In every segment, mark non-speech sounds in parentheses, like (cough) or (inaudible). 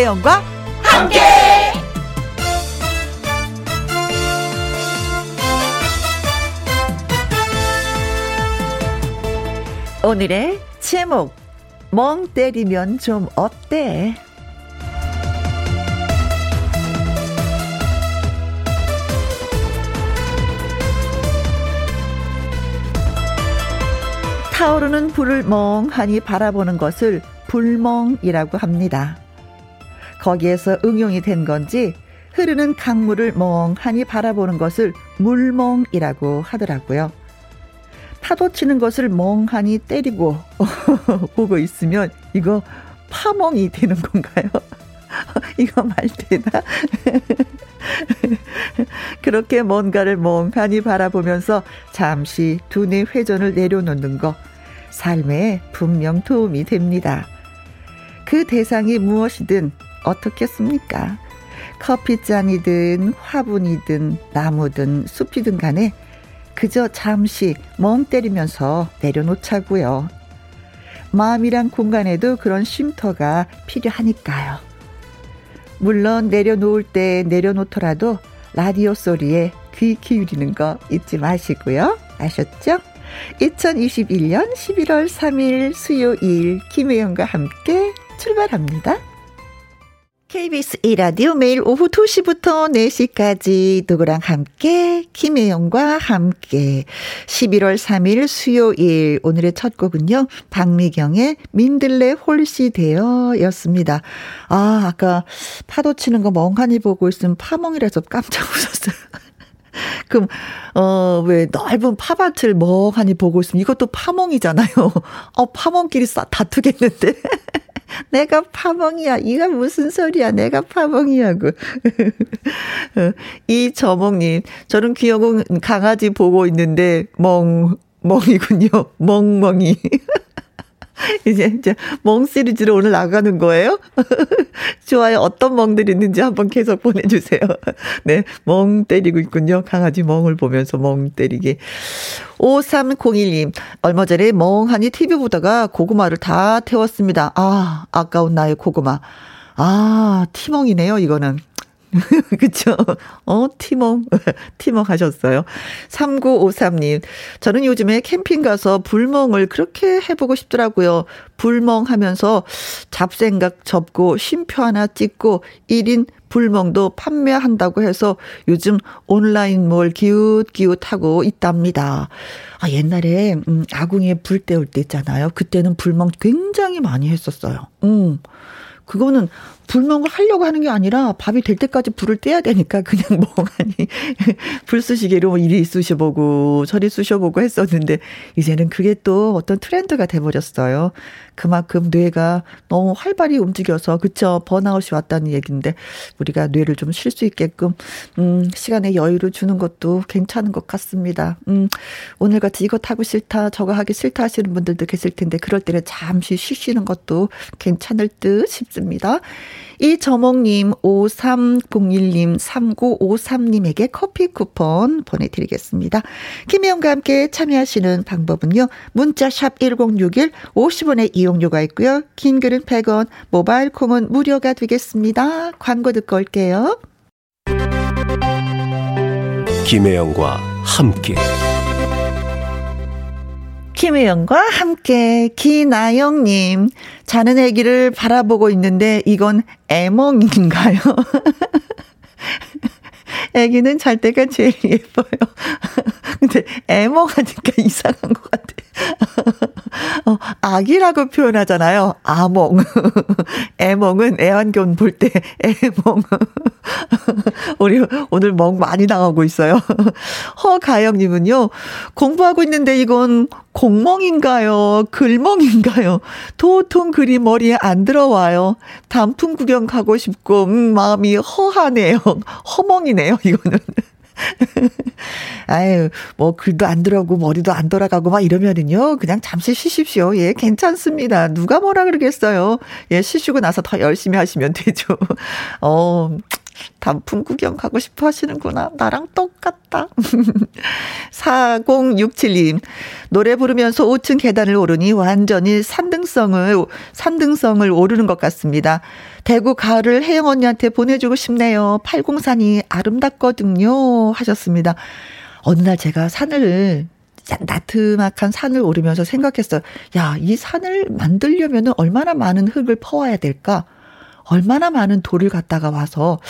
김혜영과 함께. 오늘의 제목 멍 때리면 좀 어때? 타오르는 불을 멍하니 바라보는 것을 불멍이라고 합니다. 거기에서 응용이 된 건지 흐르는 강물을 멍하니 바라보는 것을 물멍이라고 하더라고요. 파도 치는 것을 멍하니 때리고 (laughs) 보고 있으면 이거 파멍이 되는 건가요? (laughs) 이거 말 되나? (laughs) 그렇게 뭔가를 멍하니 바라보면서 잠시 두뇌 회전을 내려놓는 거 삶에 분명 도움이 됩니다. 그 대상이 무엇이든 어떻겠습니까? 커피잔이든 화분이든 나무든 숲이든 간에 그저 잠시 멍 때리면서 내려놓자고요. 마음이란 공간에도 그런 쉼터가 필요하니까요. 물론 내려놓을 때 내려놓더라도 라디오 소리에 귀 기울이는 거 잊지 마시고요. 아셨죠? 2021년 11월 3일 수요일 김혜영과 함께 출발합니다. KBS 1라디오 매일 오후 2시부터 4시까지 누구랑 함께 김혜영과 함께 11월 3일 수요일 오늘의 첫 곡은요. 박미경의 민들레 홀씨 되어 였습니다. 아 아까 파도 치는 거 멍하니 보고 있으면 파멍이라서 깜짝 웃었어요. (laughs) 그럼 어 왜 넓은 파밭을 멍하니 보고 있으면 이것도 파멍이잖아요. (laughs) 어 파멍끼리 싸 다투겠는데. (laughs) 내가 파멍이야. 이가 무슨 소리야. 내가 파멍이야고. 어, 이 저몽님, 저는 귀여운 강아지 보고 있는데, 멍, 멍이군요. 멍멍이. (laughs) 이제 이제 멍 시리즈로 오늘 나가는 거예요? (laughs) 좋아요. 어떤 멍들이 있는지 한번 계속 보내주세요. (laughs) 네, 멍 때리고 있군요. 강아지 멍을 보면서 멍 때리기. 5301님, 얼마 전에 멍하니 TV 보다가 고구마를 다 태웠습니다. 아, 아까운 나의 고구마. 아, 티멍이네요, 이거는. (laughs) 그쵸? 어, 티멍. (laughs) 티멍 하셨어요. 3953님. 저는 요즘에 캠핑 가서 불멍을 그렇게 해보고 싶더라고요. 불멍 하면서 잡생각 접고 쉼표 하나 찍고 1인 불멍도 판매한다고 해서 요즘 온라인 몰 기웃기웃하고 있답니다. 아, 옛날에, 음, 아궁이에 불 때울 때 있잖아요. 그때는 불멍 굉장히 많이 했었어요. 음. 그거는 불멍을 하려고 하는 게 아니라 밥이 될 때까지 불을 떼야 되니까 그냥 (laughs) 멍하니 불쑤시개로 이리 쑤셔보고 저리 쑤셔보고 했었는데 이제는 그게 또 어떤 트렌드가 돼버렸어요. 그만큼 뇌가 너무 활발히 움직여서 그쵸 번아웃이 왔다는 얘기인데 우리가 뇌를 좀 쉴 수 있게끔 음 시간에 여유를 주는 것도 괜찮은 것 같습니다. 음 오늘 같이 이거 타고 싫다 저거 하기 싫다 하시는 분들도 계실 텐데 그럴 때는 잠시 쉬시는 것도 괜찮을 듯 싶습니다. 이저몽님, 5301님, 3953님에게 커피 쿠폰 보내드리겠습니다. 김혜영과 함께 참여하시는 방법은요. 문자샵 1061, 50원의 이용료가 있고요. 긴 글은 100원, 모바일 콩은 무료가 되겠습니다. 광고 듣고 올게요. 김혜영과 함께. 김혜영과 함께 기나영님 자는 아기를 바라보고 있는데 이건 애몽인가요? 아기는 (laughs) 잘 때가 제일 예뻐요. (laughs) 근데 애몽하니까 이상한 것 같아. (laughs) 어, 아기라고 표현하잖아요. 아몽. (laughs) 애몽은 애완견 볼 때 (laughs) 애몽. 우리 오늘 멍 많이 나가고 있어요. 허가영님은요, 공부하고 있는데 이건 공멍인가요? 글멍인가요? 도통 글이 머리에 안 들어와요. 단풍 구경 가고 싶고, 음, 마음이 허하네요. 허멍이네요, 이거는. (laughs) 아유, 뭐, 글도 안 들어오고, 머리도 안 돌아가고, 막 이러면은요, 그냥 잠시 쉬십시오. 예, 괜찮습니다. 누가 뭐라 그러겠어요. 예, 쉬시고 나서 더 열심히 하시면 (laughs) 되죠. 어, 단풍 구경 가고 싶어 하시는구나. 나랑 똑같다. (laughs) 4067님, 노래 부르면서 5층 계단을 오르니 완전히 산등성을, 산등성을 오르는 것 같습니다. 대구 가을을 혜영 언니한테 보내주고 싶네요. 803이 아름답거든요. 하셨습니다. 어느 날 제가 산을 나트막한 산을 오르면서 생각했어요. 야, 이 산을 만들려면 얼마나 많은 흙을 퍼와야 될까? 얼마나 많은 돌을 갖다가 와서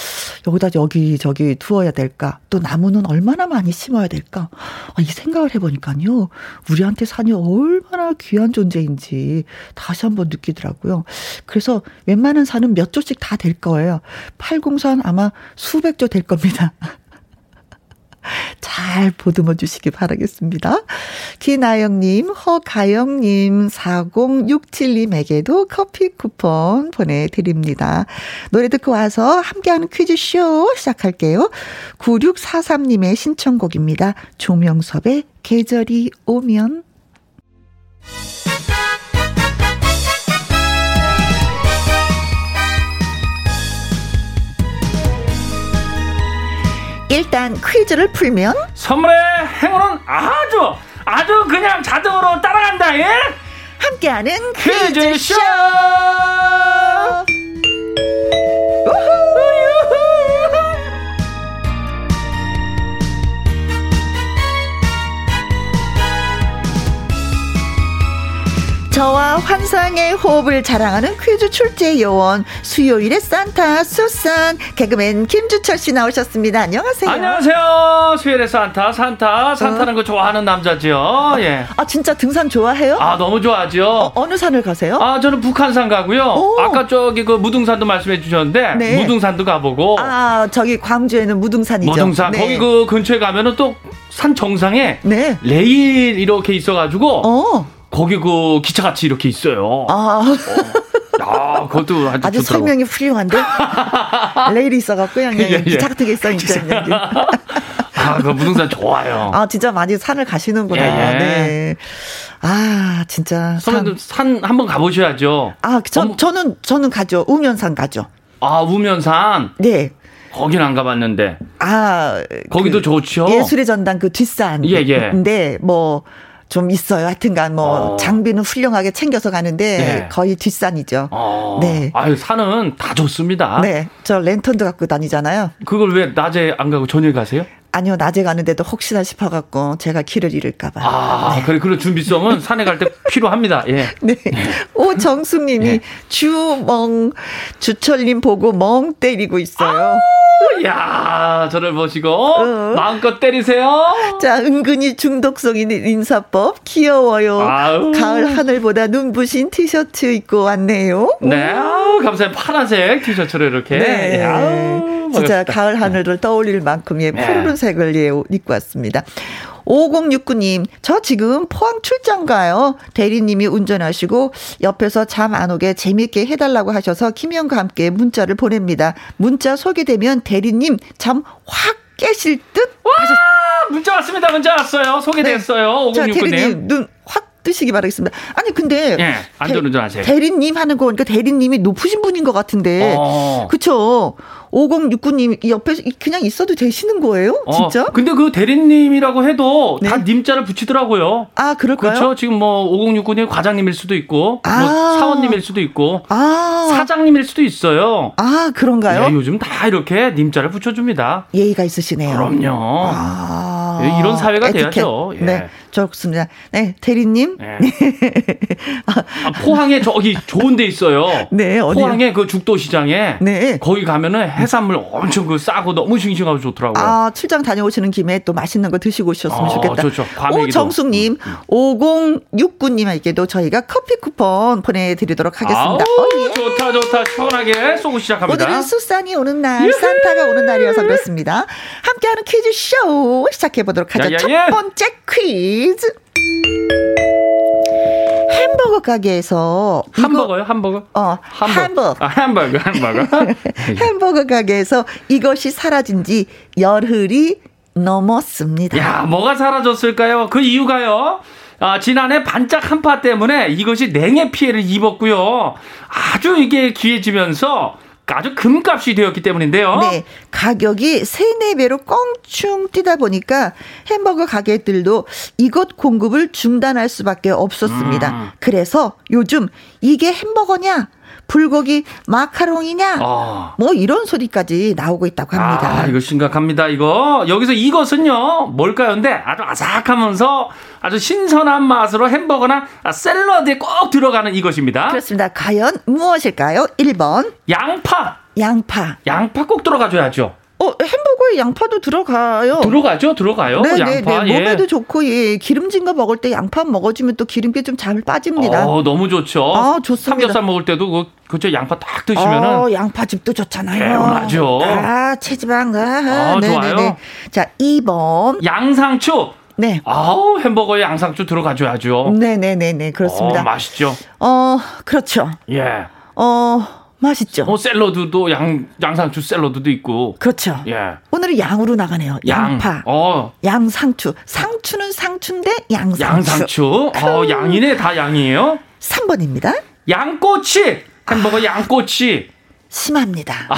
여기다 여기저기 두어야 될까? 또 나무는 얼마나 많이 심어야 될까? 아, 이 생각을 해보니까요. 우리한테 산이 얼마나 귀한 존재인지 다시 한번 느끼더라고요. 그래서 웬만한 산은 몇 조씩 다 될 거예요. 팔공산 아마 수백 조 될 겁니다. 잘 보듬어 주시기 바라겠습니다. 기나영님, 허가영님, 4067님에게도 커피 쿠폰 보내드립니다. 노래 듣고 와서 함께하는 퀴즈쇼 시작할게요. 9643님의 신청곡입니다. 조명섭의 계절이 오면. 일단 퀴즈를 풀면 선물의 행운은 아주 아주 그냥 자동으로 따라간다 예? 함께하는 퀴즈쇼, 퀴즈쇼! 저와 환상의 호흡을 자랑하는 퀴즈 출제 요원 수요일의 산타 수산 개그맨 김주철 씨 나오셨습니다. 안녕하세요. 안녕하세요. 수요일의 산타 산타 산타는 어. 거 좋아하는 남자죠. 아, 예. 아 진짜 등산 좋아해요? 아 너무 좋아하죠. 어, 느 산을 가세요? 아 저는 북한산 가고요. 오. 아까 저기 그 무등산도 말씀해 주셨는데 네. 무등산도 가보고. 아 저기 광주에는 무등산이죠. 무등산 네. 거기 그 근처에 가면은 또 산 정상에 네. 레일 이렇게 있어가지고. 어. 거기 그 기차 같이 이렇게 있어요. 아. 어. 야, 그것도 아주, 아주 설명이 훌륭한데? (laughs) 레일이 있어갖고, 그냥 예, 예. 기차 같은 게 있어, 진짜. 아, 그 무등산 좋아요. 아, 진짜 많이 산을 가시는구나. 예, 예. 네. 아, 진짜. 선배님 산 한번 가보셔야죠. 아, 저, 어 저는, 저는 가죠. 우면산 가죠. 아, 우면산? 네. 거긴 안 가봤는데. 아. 거기도 그 좋죠. 예술의 전당 그 뒷산. 예, 예. 근데 뭐, 좀 있어요. 하여튼간 뭐 어. 장비는 훌륭하게 챙겨서 가는데 네. 거의 뒷산이죠. 어. 네. 아유 산은 다 좋습니다. 네. 저 랜턴도 갖고 다니잖아요. 그걸 왜 낮에 안 가고 저녁에 가세요? 아니요, 낮에 가는데도 혹시나 싶어갖고 제가 길을 잃을까봐. 아, 네. 그래, 그런 준비성은 (laughs) 산에 갈 때 필요합니다. 예. 네. 오정숙님이 네. 주멍, 주철님 보고 멍 때리고 있어요. 야 저를 보시고 어. 마음껏 때리세요. 자, 은근히 중독성 있는 인사법 귀여워요. 아우. 가을 하늘보다 눈부신 티셔츠 입고 왔네요. 네, 아우, 감사해요. 파란색 티셔츠를 이렇게. 네. 아우, 진짜 가을 하늘을 떠올릴 만큼의 네. 푸른 색을 예, 입고 왔습니다. 5069님, 저 지금 포항 출장 가요. 대리님이 운전하시고 옆에서 잠 안 오게 재밌게 해달라고 하셔서 김영과 함께 문자를 보냅니다. 문자 소개되면 대리님 잠 확 깨실 듯? 와! 하셨... 문자 왔습니다. 문자 왔어요. 소개됐어요. 네. 5069님. 자, 대리님 눈확 뜨시기 바라겠습니다. 아니 근데 예, 안전운전 하세요. 대리님 하는 거 보니까 대리님이 높으신 분인 것 같은데, 어. 그쵸? 5069님 옆에 그냥 있어도 되시는 거예요? 어, 진짜? 어, 근데 그 대리님이라고 해도 네. 다 님자를 붙이더라고요. 아, 그럴까요? 그렇죠. 지금 뭐 5069님 과장님일 수도 있고 뭐 아. 뭐 사원님일 수도 있고 아. 사장님일 수도 있어요. 아, 그런가요? 네, 요즘 다 이렇게 님자를 붙여줍니다. 예의가 있으시네요. 그럼요. 아. 예, 이런 사회가 에티켓. 돼야죠. 예. 네. 좋습니다. 네, 대리님. 네. 아, 포항에 저기 좋은 데 있어요. (laughs) 네, 어디요? 포항에 그 죽도 시장에 네. 거기 가면은 해산물 엄청 그 싸고 너무 싱싱하고 좋더라고요. 아, 출장 다녀오시는 김에 또 맛있는 거 드시고 오셨으면 어, 좋겠다. 좋죠. 오정숙 님, 음, 음. 5069 님에게도 저희가 커피 쿠폰 보내 드리도록 하겠습니다. 아우. 좋다, 좋다. 시원하게 쏘고 시작합니다. 오늘은 수산이 오는 날, 예. 산타가 오는 날이어서 그렇습니다. 함께하는 퀴즈 쇼 시작해 보도록 하죠. 야, 야, 첫 예. 번째 퀴즈. 햄버거 가게에서 햄버거요? 햄버거? 어, 햄버거. 아, 햄버거, 햄버거. (laughs) 햄버거 가게에서 이것이 사라진 지 열흘이 넘었습니다. 야, 뭐가 사라졌을까요? 그 이유가요. 아, 지난해 반짝 한파 때문에 이것이 냉해 피해를 입었고요. 아주 이게 귀해지면서 아주 금값이 되었기 때문인데요. 네. 가격이 3, 4배로 껑충 뛰다 보니까 햄버거 가게들도 이것 공급을 중단할 수밖에 없었습니다. 음. 그래서 요즘 이게 햄버거냐? 불고기 마카롱이냐? 어. 뭐 이런 소리까지 나오고 있다고 합니다. 아, 이거 심각합니다. 이거 여기서 이것은요 뭘까요? 근데 아주 아삭하면서 아주 신선한 맛으로 햄버거나 샐러드에 꼭 들어가는 이것입니다. 그렇습니다. 과연 무엇일까요? 1번 양파. 양파. 양파 꼭 들어가줘야죠. 어, 햄버거에 양파도 들어가요. 들어가죠, 들어가요. 네, 네 양파. 네, 네. 몸에도 좋고, 예. 기름진 거 먹을 때 양파 먹어주면 또 기름기 좀 잘 빠집니다. 어, 너무 좋죠. 아, 좋습니다. 삼겹살 먹을 때도 그, 그죠, 양파 딱 드시면은. 어, 양파즙도 좋잖아요. 개운하죠. 아, 체지방. 아, 아 네네네. 좋아요. 자, 2번. 양상추. 네. 아우, 햄버거에 양상추 들어가줘야죠. 네네네네. 그렇습니다. 어, 맛있죠. 어, 그렇죠. 예. 어, 맛있죠. 뭐 샐러드도 양 양상추 샐러드도 있고. 그렇죠. 예. 오늘은 양으로 나가네요. 양. 양파. 어. 양상추. 상추는 상추인데 양상추. 양상추. 어, 양이네 다 양이에요. 3번입니다. 양꼬치. 햄버거 아. 양꼬치. 심합니다. (laughs)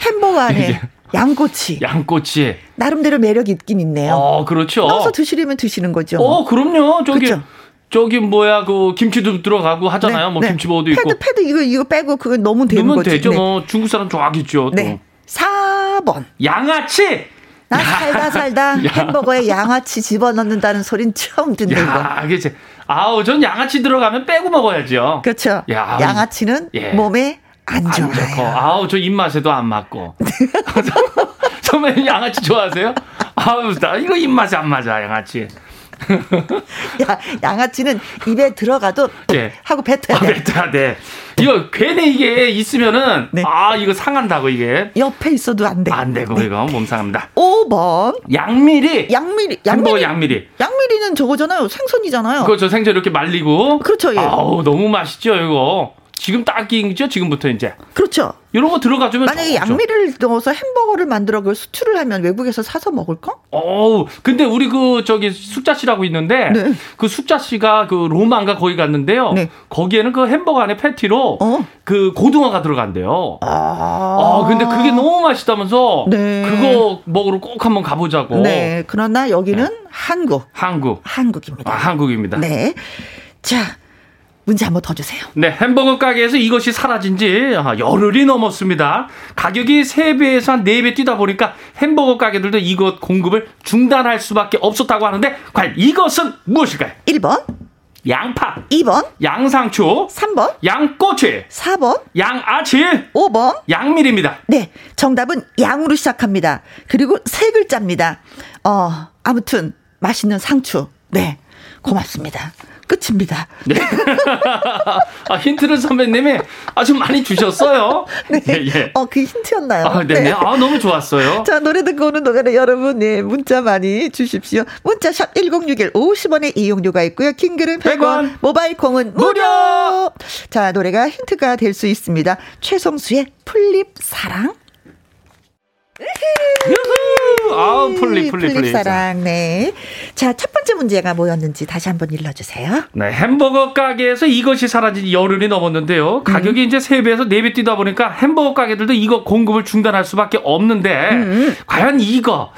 햄버거 안에 양꼬치. 양꼬치. 나름대로 매력 있긴 있네요. 어, 그렇죠. 넣어서 드시려면 드시는 거죠. 어, 그럼요. 저기 그렇죠? 저기 뭐야 그 김치도 들어가고 하잖아요. 네, 뭐 네. 김치버도 있고. 패드 패드 이거 이거 빼고 그거 넣으면 되는 넣으면 거지. 되죠. 네. 뭐 중국 사람 좋아하겠죠. 네. 4번. 양아치. 나 살다 살다 (laughs) 햄버거에 양아치 집어넣는다는 소린 처음 듣는 거. 그렇지. 아우 전 양아치 들어가면 빼고 먹어야죠. 그렇죠. 야, 양아치는 예. 몸에 안 좋아요. 안 아우 저 입맛에도 안 맞고. (laughs) 선배님 양아치 좋아하세요? 아우 나 이거 입맛에 안 맞아 양아치. 야, 양아치는 입에 들어가도 네. 하고 뱉어야 돼. 아, 뱉어야 돼. 이거 괜히 이게 있으면은 네. 아 이거 상한다고 이게 옆에 있어도 안 돼. 안 되고 네. 이거 몸 상합니다. 5번 양미리. 양미리. 양미리. 양미리. 양미리는 저거잖아요. 생선이잖아요. 그렇죠. 생선 이렇게 말리고. 그렇죠. 예. 아우 너무 맛있죠 이거. 지금 딱기죠 지금부터 이제. 그렇죠. 이런 거 들어가주면 만약에 좋죠. 양미를 넣어서 햄버거를 만들어 그 수출을 하면 외국에서 사서 먹을까? 어, 근데 우리 그 저기 숙자 씨라고 있는데 네. 그 숙자 씨가 그 로마인가 거기 갔는데요. 네. 거기에는 그 햄버거 안에 패티로 어? 그 고등어가 들어간대요. 아. 아, 근데 그게 너무 맛있다면서 네. 그거 먹으러 꼭 한번 가보자고. 네. 그러나 여기는 네. 한국. 한국. 한국입니다. 아, 한국입니다. 네. 자, 문제 한번 더 주세요. 네, 햄버거 가게에서 이것이 사라진 지 열흘이 넘었습니다. 가격이 3배에서 한 4배 뛰다 보니까 햄버거 가게들도 이것 공급을 중단할 수밖에 없었다고 하는데 과연 이것은 무엇일까요? 1번 양파 2번 양상추 3번 양꼬치 4번 양아치 5번 양밀입니다. 네, 정답은 양으로 시작합니다. 그리고 세 글자입니다. 어, 아무튼 맛있는 상추. 네. 고맙습니다. 끝입니다. 네. (laughs) 아, 힌트를 선배님이 아주 많이 주셨어요. 네. 예, 예. 어, 그 힌트였나요? 아, 네네. 네. 아, 너무 좋았어요. (laughs) 자, 노래 듣고 오는 동안에 여러분, 네, 문자 많이 주십시오. 문자샵 1061 50원의 이용료가 있고요. 킹글은 100원, 100원. 모바일 콩은 무료! 무료! 자, 노래가 힌트가 될 수 있습니다. 최성수의 풀잎 사랑. 아, 풀잎, 풀잎, 풀잎. 사랑, 네. 자, 첫 번째 문제가 뭐였는지 다시 한번 읽어주세요. 네, 햄버거 가게에서 이것이 사라진 열흘이 넘었는데요. 가격이 음. 이제 3배에서 4배 뛰다 보니까 햄버거 가게들도 이거 공급을 중단할 수밖에 없는데, 음. 과연 이거,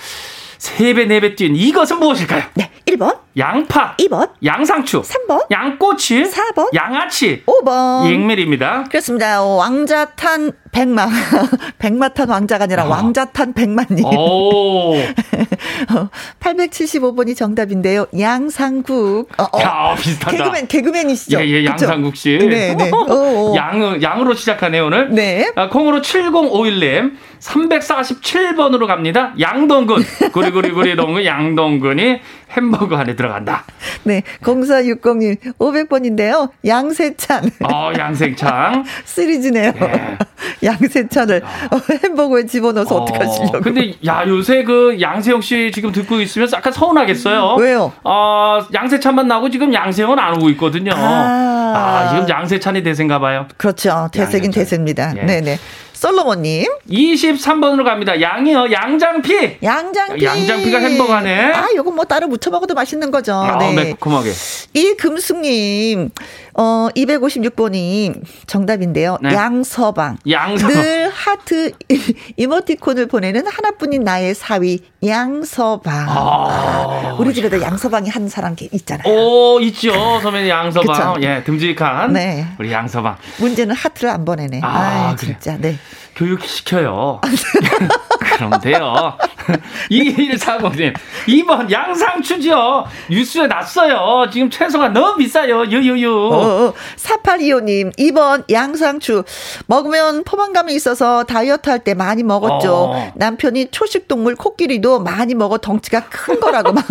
3배, 4배 뛴 이것은 무엇일까요? 네, 1번. 양파. 2번. 양상추. 3번. 양꼬치. 4번. 양아치. 5번. 잉밀입니다. 그렇습니다. 왕자탄 백마. (laughs) 백마탄 왕자가 아니라 아. 왕자탄 백마님. 오. (laughs) 875번이 정답인데요. 양상국. 어, 어. 야, 비슷하다. 개그맨, 개그맨이시죠? 예, 예, 양상국 씨. 네, 네. (laughs) 양, 양으로 시작하네, 오늘. 네. 아, 콩으로 7051님. 347번으로 갑니다. 양동근. 구리구리구리 동근 양동근이 햄버거 안에 들어간다. 네. 0460님 500번인데요. 양세찬. 어, 양세찬. 시리즈네요. 네. (laughs) 양세찬을 어, 햄버거에 집어넣어서 어, 떡하시려고 근데 야, 요새 그 양세형 씨 지금 듣고 있으면 약간 서운하겠어요. 왜요? 어, 양세찬만 나고 지금 양세형은 안 오고 있거든요. 아, 아 지금 양세찬이 대세인가 봐요. 그렇죠. 대세긴 대세입니다. 예. 네네. 솔로몬님. 23번으로 갑니다. 양이요. 양장피. 양장피. 양장피가 햄버거네. 아, 요거 뭐 따로 무쳐 먹어도 맛있는 거죠. 아, 네. 매콤하게. 이 금숙님, 어, 256번이 정답인데요. 네. 양서방. 양서방. 늘 하트 이모티콘을 보내는 하나뿐인 나의 사위 양서방. 아, 우리 집에도 양서방이 한 사람 있잖아요. 오, 있죠. 선배님 양서방. 그쵸? 예, 듬직한. 네. 우리 양서방. 문제는 하트를 안 보내네. 아, 아 그래. 진짜. 네. 교육시켜요. (laughs) 그럼 돼요. 2140님. 2번 양상추죠. 뉴스에 났어요. 지금 채소가 너무 비싸요. 유유유. 어, 4825님. 어. 2번 양상추. 먹으면 포만감이 있어서 다이어트 할 때 많이 먹었죠. 어. 남편이 초식동물 코끼리도 많이 먹어 덩치가 큰 거라고 막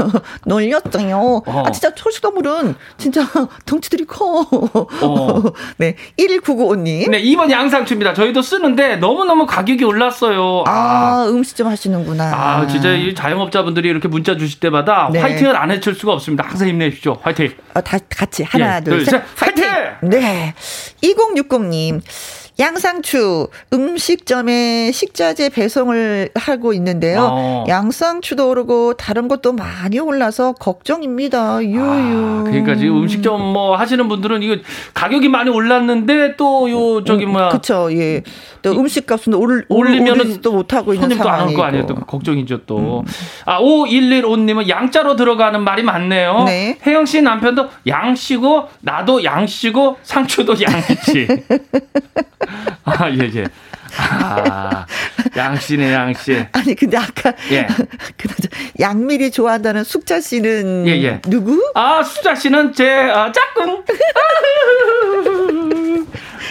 (laughs) 놀렸어요. 어. 아, 진짜 초식동물은 진짜 덩치들이 커. 어. (laughs) 네. 1995님. 네, 2번 양상추입니다. 저희도 쓰는 데 너무너무 가격이 올랐어요. 아, 아 음식점 하시는구나. 아, 진짜 이 자영업자분들이 이렇게 문자 주실 때마다 네. 화이팅을 안 해줄 수가 없습니다. 항상 힘내십시오. 화이팅. 아, 다 같이 하나, 예, 둘, 둘, 셋. 화이팅! 화이팅! 네. 2060님. 양상추 음식점에 식자재 배송을 하고 있는데요. 어. 양상추도 오르고 다른 것도 많이 올라서 걱정입니다. 유유. 아, 그러니까 지금 음식점 뭐 하시는 분들은 이거 가격이 많이 올랐는데 또 요 저기 음, 뭐야. 그렇죠. 예. 또 음식값은 올 올리면은 또못 하고 있는 상황이고. 안올 거 아니에요. 또 걱정이죠 또. 음. 아, 5115님은 양자로 들어가는 말이 많네요. 네. 혜영 씨 남편도 양씨고 나도 양씨고 상추도 양씨. (laughs) 아, 예, 예. 아, 양씨네, 양씨. 아니, 근데 아까. 예. (laughs) 그나저 양미리 좋아한다는 숙자 씨는. 예, 예. 누구? 아, 숙자 씨는 제, 아, 짝꿍. (laughs)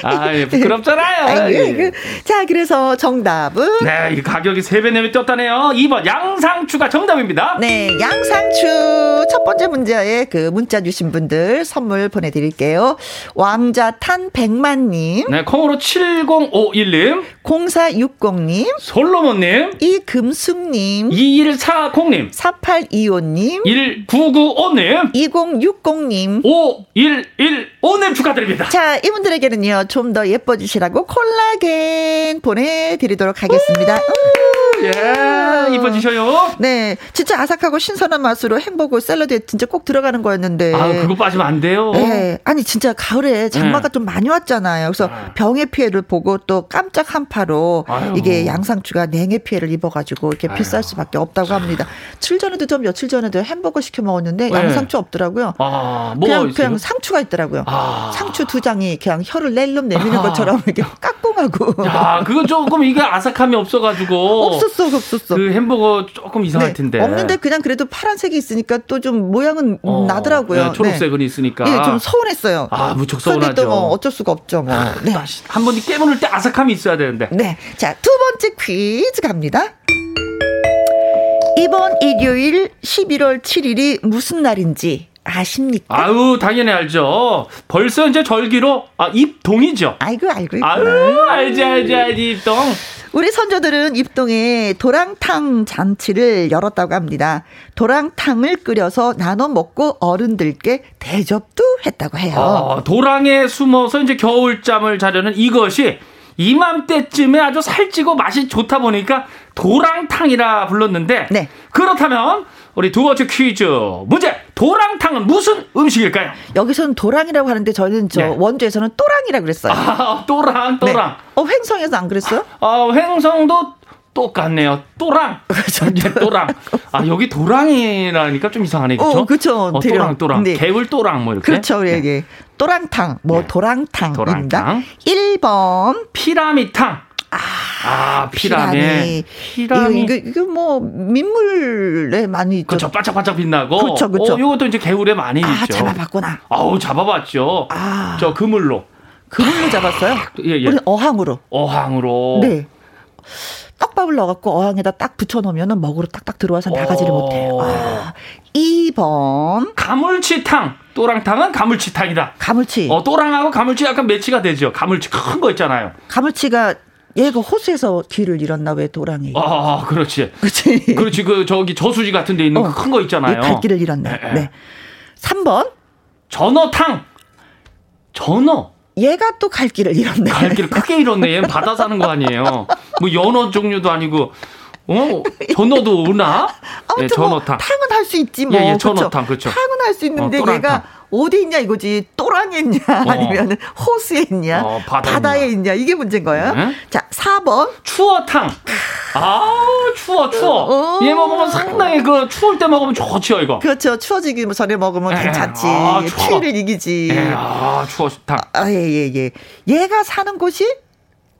아, 예, 부끄럽잖아요. (laughs) 아, 예. 그, 자, 그래서 정답은? 네, 이 가격이 3배 내면 뛰었다네요. 2번 양상추가 정답입니다. 네, 양상추 첫 번째 문제에 그 문자 주신 분들 선물 보내드릴게요. 왕자탄 백만님. 네, 콩으로 7051님. 0460님. 솔로몬님. 이금숙님. 2140님. 4825님. 1995님. 2060님. 5115님 축하드립니다. 자, 이분들에게는요, 좀 더 예뻐지시라고 콜라겐 보내드리도록 하겠습니다. 예, 이뻐지셔요. 네, 진짜 아삭하고 신선한 맛으로 햄버거 샐러드에 진짜 꼭 들어가는 거였는데. 아, 그거 빠지면 안 돼요. 네, 아니 진짜 가을에 장마가 네. 좀 많이 왔잖아요. 그래서 아. 병의 피해를 보고 또 깜짝 한파로 아유. 이게 양상추가 냉해 피해를 입어가지고 이렇게. 비쌀 수밖에 없다고 합니다. 7 전에도 좀 며칠 전에도 햄버거 시켜 먹었는데 네. 양상추 없더라고요. 아, 뭐 그냥 그냥 상추가 있더라고요. 아. 상추 두 장이 그냥 혀를 낼름 내미는 아. 것처럼 이렇게 (laughs) 까꿍하고. 야, 그거 조금 이게 아삭함이 없어가지고. 없었어. 없었어, 없었어. 그 햄버거 조금 이상할 네. 텐데. 없는데 그냥 그래도 파란색이 있으니까 또 좀 모양은 어, 나더라고요. 네, 초록색은 네. 있으니까. 예, 좀 서운했어요. 아, 무척 서운하죠. 뭐 어쩔 수가 없죠, 뭐. 아, 네. 한 번이 깨물을 때 아삭함이 있어야 되는데. 네. 자, 두 번째 퀴즈 갑니다. 이번 일요일 11월 7일이 무슨 날인지 아십니까? 아유, 당연히 알죠. 벌써 이제 절기로, 아, 입동이죠. 아이고, 알고 있구나. 아유, 알지, 알지, 알지, 입동. 우리 선조들은 입동에 도랑탕 잔치를 열었다고 합니다. 도랑탕을 끓여서 나눠 먹고 어른들께 대접도 했다고 해요. 어, 도랑에 숨어서 이제 겨울잠을 자려는 이것이 이맘때쯤에 아주 살찌고 맛이 좋다 보니까 도랑탕이라 불렀는데 네. 그렇다면 우리 두 번째 퀴즈 문제 도랑탕은 무슨 음식일까요? 여기서는 도랑이라고 하는데 저는 저 네. 원주에서는 또랑이라고 그랬어요. 아, 또랑 또랑. 네. 어 횡성에서 안 그랬어요? 아 횡성도 똑같네요. 또랑. (laughs) 그렇죠. 예, 또랑. 아, 여기 도랑이라니까 좀 이상하네. 그렇죠? 어, 그렇죠. 어, 또랑, 또랑. 네. 개울 또랑 뭐 이렇게. 그렇죠. 예, 예. 또랑탕, 뭐 네. 도랑탕입니다. 도랑탕. 1번 피라미탕. 아, 아 피라미. 피라미. 이거, 이거, 뭐, 민물에 많이. 그렇죠. 반짝반짝 빛나고. 그렇죠, 그렇죠. 어, 이것도 이제 개울에 많이 아, 있죠. 잡아봤구나. 아우, 잡아봤죠. 아. 저 그물로. 그물로 잡았어요? 예, 예. 우리 어항으로. 어항으로. 네. 떡밥을 넣어갖고 어항에다 딱 붙여놓으면 먹으러 딱딱 들어와서 나가지를 어. 못해요. 아, 2번. 가물치탕. 또랑탕은 가물치탕이다. 가물치. 어, 또랑하고 가물치 약간 매치가 되죠. 가물치 큰 거 있잖아요. 가물치가 얘가 호수에서 길을 잃었나 왜 도랑이? 아, 그렇지. 그렇지. 그렇지. 그 저기 저수지 같은 데 있는 어, 큰거 있잖아요. 갈 길을 잃었네. 네. 네. 3번. 전어탕. 전어. 얘가 또 갈 길을 잃었네. 갈 길을 크게 잃었네. 얘는 바다 사는 거 아니에요. 뭐 연어 종류도 아니고 어? 전어도 오나? 아무튼 예, 전어탕. 뭐 탕은 할 수 있지 뭐. 예, 예 전어탕 그렇죠. 탕은 할 수 있는데 어, 얘가 어디 있냐 이거지. 또랑에 있냐 어. 아니면 호수에 있냐 어, 바다에 있냐 이게 문제인 거예요. 네? 자, 4번. 추어탕. 아, 추워 추워. 어. 얘 먹으면 상당히 그 추울 때 먹으면 좋지요, 이거. 그렇죠. 추워지기 전에 먹으면 에. 괜찮지. 아, 추위를 이기지. 에. 아, 추워 탕. 아, 예, 예, 예. 얘가 사는 곳이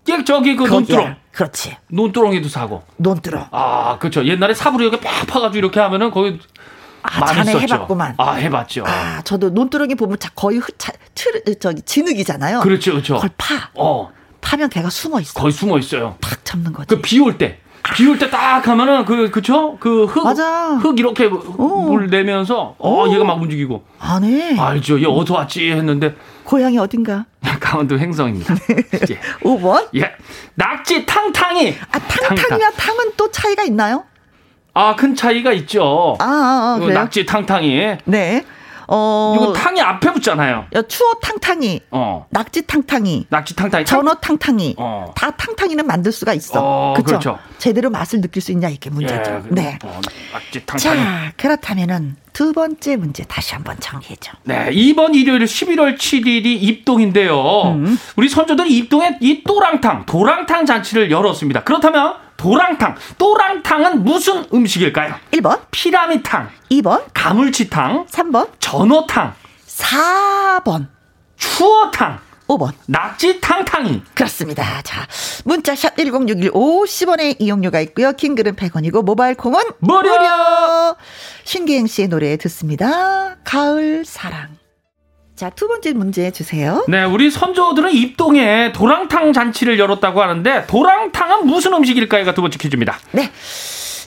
예, 저기 그 논두렁. 그렇지. 논두렁에도 사고. 논두렁. 아, 그렇죠. 옛날에 사부로 이렇게 팍 파가지고 이렇게 하면은 거기 아, 많이 썼죠. 해봤구만. 아, 해봤죠. 아, 저도 논두렁이 보면 거의 차, 틀, 저기 진흙이잖아요. 그렇죠, 그렇죠. 그걸 파. 어. 파면 걔가 숨어 있어. 거의 숨어 있어요. 탁 잡는 거지. 그 비 올 때. 비 올 때 딱 하면은 그 그쵸 그흙 흙 이렇게 어. 물 내면서 어, 어 얘가 막 움직이고 안 해. 알죠 얘 어디 왔지 했는데 고향이 어딘가 (laughs) 강원도 행성입니다. (laughs) 예. 5번 예 낙지 탕탕이 아 탕탕이와 탕은 또 차이가 있나요? 아, 큰 차이가 있죠. 아, 아, 아 낙지 탕탕이. 네. 어. 이거 탕이 앞에 붙잖아요. 추어 탕탕이. 어. 낙지 탕탕이. 낙지 탕탕이. 전어 탕탕이. 어. 다 탕탕이는 만들 수가 있어. 어, 그쵸? 그렇죠. 제대로 맛을 느낄 수 있냐 이게 문제죠. 예, 네. 어, 낙지 탕탕이. 자, 그렇다면은 두 번째 문제 다시 한번 정리해줘. 네, 이번 일요일 11월 7일이 입동인데요. 음. 우리 선조들이 입동에 이 또랑탕, 도랑탕 잔치를 열었습니다. 그렇다면 도랑탕, 또랑탕은 무슨 음식일까요? 1번 피라미탕 2번 가물치탕 3번 전어탕 4번 추어탕 5번 낙지탕탕이 그렇습니다. 자 문자샵 1061 50원의 이용료가 있고요. 킹글은 100원이고 모바일 콩은 무료. 무료. 신기행 씨의 노래 듣습니다. 가을 사랑 자, 두 번째 문제 주세요. 네, 우리 선조들은 입동에 도랑탕 잔치를 열었다고 하는데 도랑탕은 무슨 음식일까요가 두 번째 퀴즈입니다. 네.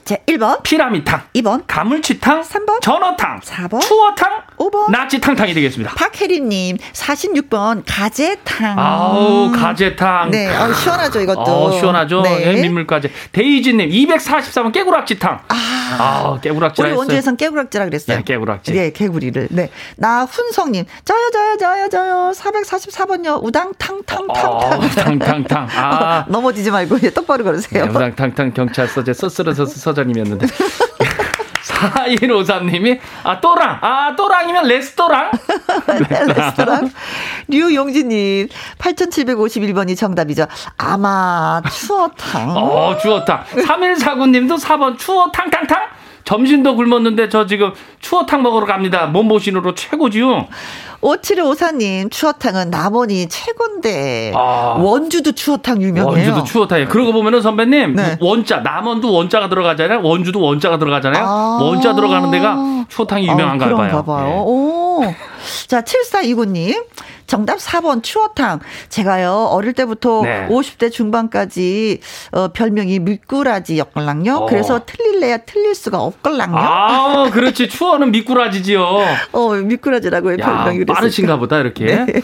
자, 1번. 피라미탕. 2번. 가물치탕. 3번. 전어탕. 4번. 추어탕. 5번. 낙지탕탕이 되겠습니다. 박혜림님, 46번. 가재탕. 아우, 가재탕. 네, 어, 시원하죠, 이것도. 어, 시원하죠. 네. 네 민물가재. 데이지님, 244번 깨구락지탕. 아, 아 깨구락지. 우리 원주에선 깨구락지라 그랬어요. 네, 깨구락지. 네, 개구리를. 네. 나훈성님, 저요, 저요, 저요, 저요. 444번요. 우당탕탕탕탕. 어, 우당탕탕. 아. 어, (laughs) 넘어지지 말고, 똑바로 걸으세요. 네, 우당탕탕 경찰서, 제 서스러서스 서장님이었는데. (laughs) 4153님이, 아, 또랑. 아, 또랑이면 레스토랑? (laughs) 레스토랑. 류용진님, 8751번이 정답이죠. 아마, 추어탕. 어, 추어탕. 3149님도 4번 추어탕탕탕? 점심도 굶었는데 저 지금 추어탕 먹으러 갑니다. 몸보신으로 최고지요. 5754님, 추어탕은 남원이 최곤데. 아. 원주도 추어탕 유명해요. 원주도 추어탕이에요. 그러고 보면은 선배님, 네. 원자, 남원도 원자가 들어가잖아요. 원주도 원자가 들어가잖아요. 아. 원자 들어가는 데가 추어탕이 유명한가 아, 봐요. 봐요. 네. 오. 자, 7429님. 정답 4번 추어탕. 제가요 어릴 때부터 네. 50대 중반까지 어, 별명이 미꾸라지였걸랑요. 어. 그래서 틀릴래야 틀릴 수가 없걸랑요. 아, 그렇지. 추어는 미꾸라지지요. (laughs) 어, 미꾸라지라고 별명이 그랬어요. 빠르신가 보다 이렇게. (laughs) 네.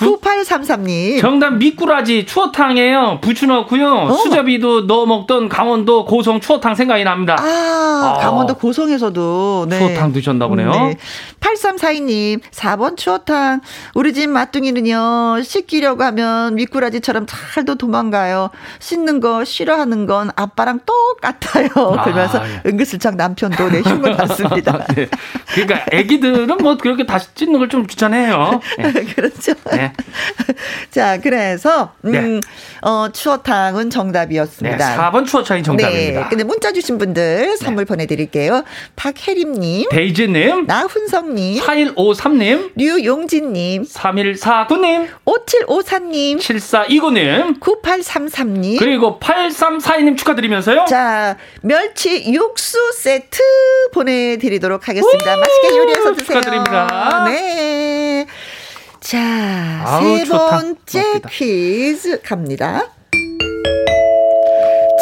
9833님. 정답 미꾸라지 추어탕이에요. 부추 넣고요. 어. 수제비도 넣어 먹던 강원도 고성 추어탕 생각이 납니다. 아, 아. 강원도 고성에서도 네. 추어탕 드셨나 보네요. 네. 8342님, 4번 추어탕. 우리 집 마뚱이는요, 씻기려고 하면 미꾸라지처럼 잘도 도망가요. 씻는 거 싫어하는 건 아빠랑 똑같아요. 아, 그러면서 예. 은근슬쩍 남편도 내 흉을 (laughs) 받습니다. 네. 그러니까 애기들은 뭐 그렇게 다시 찢는 걸 좀 귀찮아해요. 네. (laughs) 그렇죠. 네. 자, 그래서 음, 네. 어, 추어탕은 정답이었습니다. 네, 4번 추어탕이 정답입니다. 네. 근데 문자 주신 분들 선물 네. 보내드릴게요. 박혜림님, 데이지님, 나훈성님, 4153님, 류용진님, 3149님, 5754님, 7429님, 9833님, 그리고 8342님 축하드리면서요. 자, 멸치 육수 세트 보내드리도록 하겠습니다. 맛있게 요리해서 드세요. 축하드립니다. 네. 자, 아우, 세 번째 좋다. 퀴즈 갑니다.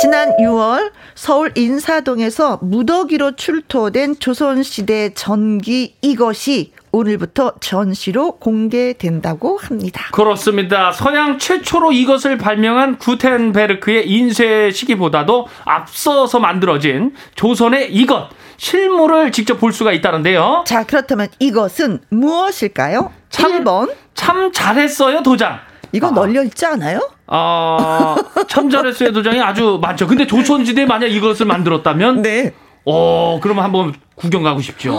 지난 6월 서울 인사동에서 무더기로 출토된 조선시대 전기 이것이 오늘부터 전시로 공개된다고 합니다. 그렇습니다. 서양 최초로 이것을 발명한 구텐베르크의 인쇄 시기보다도 앞서서 만들어진 조선의 이것 실물을 직접 볼 수가 있다는데요. 자, 그렇다면 이것은 무엇일까요? 참, 1번. 참 잘했어요, 도장. 이거 아. 널려 있지 않아요? 아, 참 잘했어요, 도장이 아주 많죠. 근데 조선시대에 만약 이것을 만들었다면? 네. 어, 그러면 한번 구경 가고 싶죠.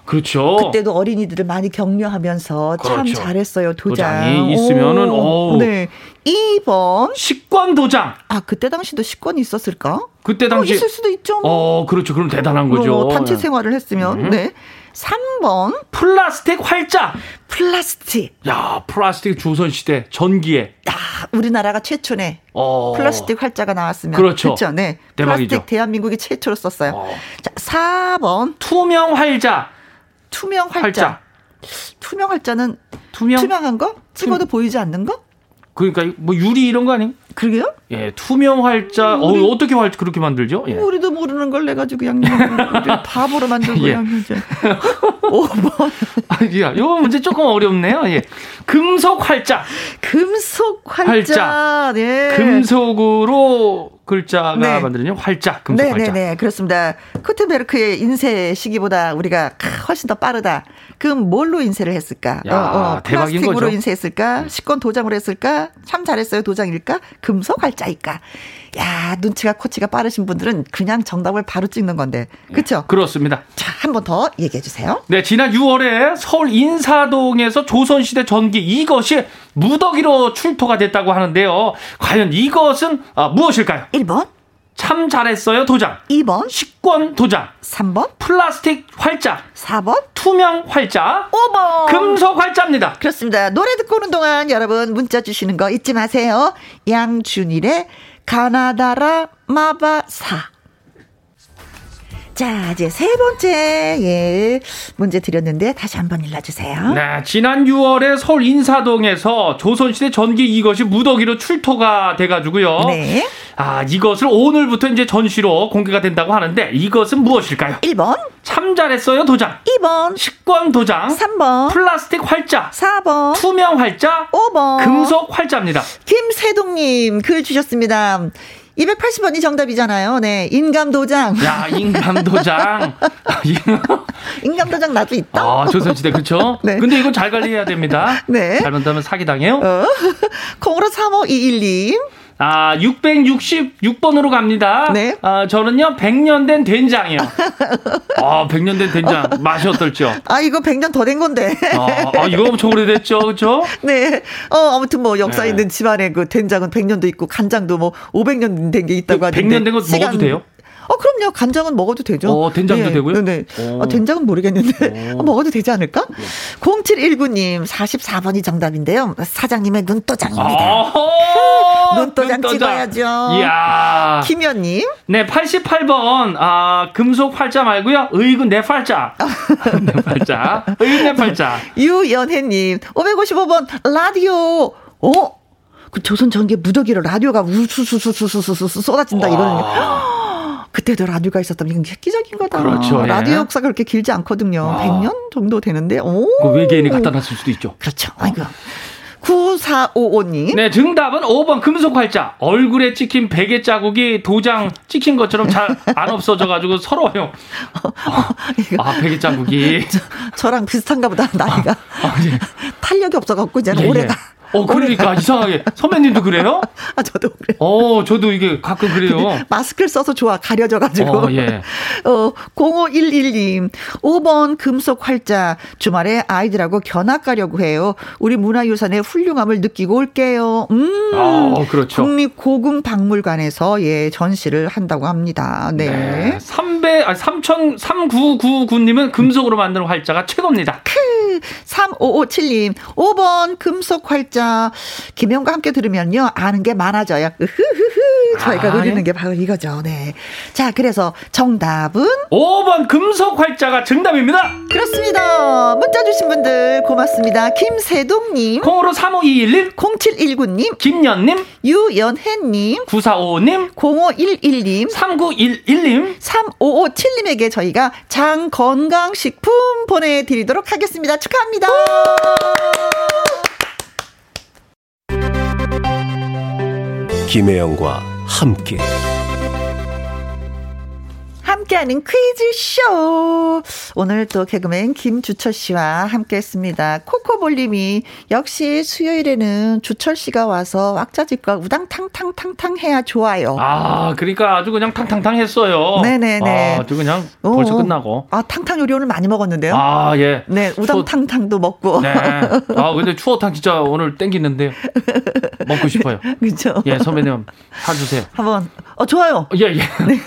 어. 그렇죠. 그때도 어린이들을 많이 격려하면서 그렇죠. 참 잘했어요. 도장. 도장이 있으면은 오, 네. 2번 식권 도장. 아, 그때 당시도 식권이 있었을까? 그때 당시 어, 있을 수도 있죠. 뭐. 어, 그렇죠. 그럼 대단한 거죠. 어, 단체 생활을 했으면. 음. 네. 3번 플라스틱 활자. 플라스틱. 야, 플라스틱 조선 시대 전기에. 야, 우리나라가 최초네. 어. 플라스틱 활자가 나왔으면 그렇죠. 그렇죠. 네. 대박이죠. 플라스틱 대한민국이 최초로 썼어요. 어. 자, 4번 투명 활자. 투명 활자. 활자. 투명 활자는 투명 투명한 거? 찍어도 투... 보이지 않는 거? 그러니까 뭐 유리 이런 거 아니에요? 그러게요? 예, 투명 활자. 어, 우리, 어, 어떻게 활 그렇게 만들죠? 예. 우리도 모르는 걸 내 가지고 그냥 바보로 만들고 예. 그냥 이제 5번. 아, 야, 요 문제 조금 어렵네요. 예. 금속 활자. 금속 활자. 활자. 네. 금속으로 글자가 네. 만드는 활자, 금속 네, 활자. 네, 네, 그렇습니다. 코텐베르크의 인쇄 시기보다 우리가 훨씬 더 빠르다. 그럼 뭘로 인쇄를 했을까? 야, 어, 어, 플라스틱으로 거죠? 인쇄했을까? 식권 도장으로 했을까? 참 잘했어요. 도장일까? 금속 활자일까? 야, 눈치가 코치가 빠르신 분들은 그냥 정답을 바로 찍는 건데. 그렇죠? 그렇습니다. 자, 한 번 더 얘기해 주세요. 네, 지난 6월에 서울 인사동에서 조선시대 전기 이것이 무더기로 출토가 됐다고 하는데요. 과연 이것은 아, 무엇일까요? 1번. 참 잘했어요 도장. 2번. 식권 도장. 3번. 플라스틱 활자. 4번. 투명 활자. 5번. 금속 활자입니다. 그렇습니다. 노래 듣고 오는 동안 여러분 문자 주시는 거 잊지 마세요. 양준일의 가나다라 마바사. 자, 이제 세 번째, 예, 문제 드렸는데 다시 한번 일러주세요. 네, 지난 6월에 서울 인사동에서 조선시대 전기 이것이 무더기로 출토가 돼가지고요. 네. 아, 이것을 오늘부터 이제 전시로 공개가 된다고 하는데 이것은 무엇일까요? 1번. 참 잘했어요 도장. 2번. 식권 도장. 3번. 플라스틱 활자. 4번. 투명 활자. 5번. 금속 활자입니다. 김세동님 글 주셨습니다. 280원이 정답이잖아요. 네. 인감도장. 야, 인감도장. (laughs) 인감도장 나도 있다. 아, 조선시대, 그쵸? (laughs) 네. 근데 이건 잘 관리해야 됩니다. (laughs) 네. 잘못하면 사기당해요. 어. 콩으로 3521님. 아, 666번으로 갑니다. 네. 아, 저는요, 100년 된 된장이요. (laughs) 아, 100년 된 된장. 맛이 어떨죠? 아, 이거 100년 더 된 건데. 아, 아, 이거 엄청 오래됐죠. 그죠? (laughs) 네. 어, 아무튼 뭐 역사 네. 있는 집안에 그 된장은 100년도 있고 간장도 뭐 500년 된 게 있다고 하는데. 100년 된 거 먹어도 돼요? 어, 그럼요. 간장은 먹어도 되죠. 어, 된장도 네, 되고요? 네. 어, 된장은 모르겠는데. (laughs) 어, 먹어도 되지 않을까? 네. 0719님, 44번이 정답인데요. 사장님의 눈도장입니다. (laughs) 눈도장, 눈도장 찍어야죠. 이야. 김현님. 네, 88번. 아, 금속 팔자 말고요. 의군 내 팔자. 내 (laughs) 팔자. 의군 내 팔자. 유연혜님, 555번 라디오. 어? 그 조선 전기 무더기로 라디오가 우수수수수수수 쏟아진다 이거는요. 그때도 라디오가 있었다면 이건 획기적인 거다. 그렇죠. 라디오 예. 역사가 그렇게 길지 않거든요. 와. 100년 정도 되는데. 오. 그 외계인이 갖다 놨을 수도 있죠. 그렇죠. 아이고. 9455님. 네, 정답은 5번 금속 활자. 얼굴에 찍힌 베개 자국이 도장 찍힌 것처럼 잘 안 없어져가지고 서러워요. 아, 베개 자국이. 저, 랑 비슷한가 보다, 나이가. 아, 아, 예. 탄력이 없어갖고, 이제는 예, 오래가. 예. 어, 그러니까 이상하게. 선배님도 그래요? (laughs) 아, 저도 그래요. 어, 저도 이게 가끔 그래요. 마스크를 써서 좋아, 가려져 가지고. 어, 예. (laughs) 어, 0511님, 5번 금속 활자. 주말에 아이들하고 견학 가려고 해요. 우리 문화유산의 훌륭함을 느끼고 올게요. 음. 아, 그렇죠. 국립 고궁 박물관에서 예, 전시를 한다고 합니다. 네. 네. 3배, 아, 3천, 3999님은 금속으로 만든 활자가 최고입니다. 크, 3557님, 5번 금속 활자. 진짜 김영과 함께 들으면요 아는 게 많아져요. 으흐흐흐 저희가 아, 노리는 예? 게 바로 이거죠. 네. 자 그래서 정답은 5번 금속 활자가 정답입니다. 그렇습니다. 문자 주신 분들 고맙습니다. 김세동 님, 콩으로 3521님, 0719 님, 김연 님, 유연혜 님, 9455님, 0511 님, 3911 님, 3557 님에게 저희가 장 건강식품 보내 드리도록 하겠습니다. 축하합니다. 김혜영과 함께 함께하는 퀴즈쇼. 오늘 또 개그맨 김주철 씨와 함께 했습니다. 코코볼님이 역시 수요일에는 주철 씨가 와서 왁자지껄 우당탕탕탕탕 해야 좋아요. 아, 그러니까 아주 그냥 탕탕탕 했어요. 네네네. 아, 주 그냥 벌써 오, 끝나고. 아, 탕탕 요리 오늘 많이 먹었는데요. 아, 예. 네, 우당탕탕도 먹고. 네. 아, 근데 추어탕 진짜 오늘 땡기는데요. 먹고 싶어요. (laughs) 그렇죠. 예, 선배님 사주세요. 한번. 어, 좋아요. 예, 예. 네.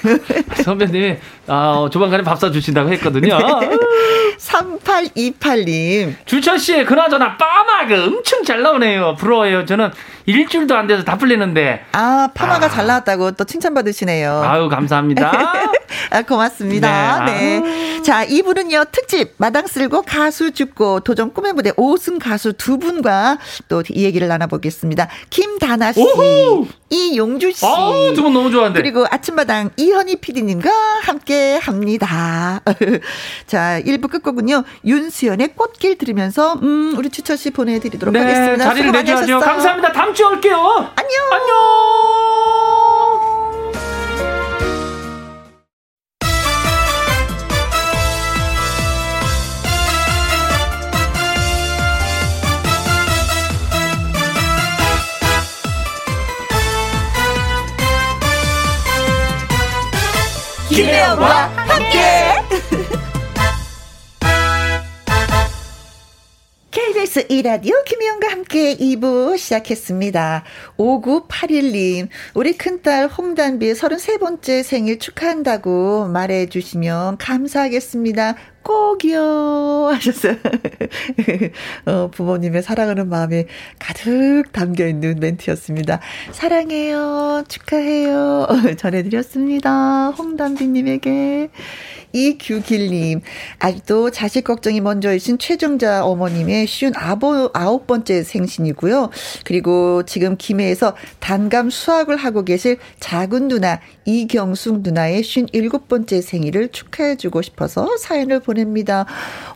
(laughs) 선배님이 아, 조만간에 밥 사주신다고 했거든요. (laughs) 3828님. 주철씨, 그나저나 빠마가 엄청 잘 나오네요. 부러워요. 저는 일주일도 안 돼서 다 풀리는데. 아, 파마가 아. 잘 나왔다고 또 칭찬받으시네요. 아유, 감사합니다. (laughs) 아, 고맙습니다. 네. 네. 자, 이분은요, 특집, 마당 쓸고 가수 죽고 도전 꿈의 무대 5승 가수 두 분과 또 이 얘기를 나눠보겠습니다. 김다나 씨, 오호! 이용주 씨. 아, 두분 너무 좋아한데. 그리고 아침마당 이현희 PD님과 함께 합니다. (laughs) 자, 1부 끝곡은요, 윤수연의 꽃길 들으면서, 음, 우리 추철 씨 보내드리도록 네, 하겠습니다. 자리를 내줘야죠. 감사합니다. 다음 주에 올게요. 안녕. 안녕. 김혜영 KBS 이라디오 김혜영과 함께 2부 시작했습니다. 5981님, 우리 큰딸 홍단비 33번째 생일 축하한다고 말해주시면 감사하겠습니다. 꼭이요 하셨어요. (laughs) 어, 부모님의 사랑하는 마음이 가득 담겨 있는 멘트였습니다. 사랑해요. 축하해요. (laughs) 전해드렸습니다. 홍담비님에게. 이규길님, 아직도 자식 걱정이 먼저이신 최정자 어머님의 쉬운 아버, 아홉 번째 생신이고요. 그리고 지금 김해에서 단감 수학을 하고 계실 작은 누나 이경숙 누나의 쉰 일곱 번째 생일을 축하해주고 싶어서 사연을 보냅니다.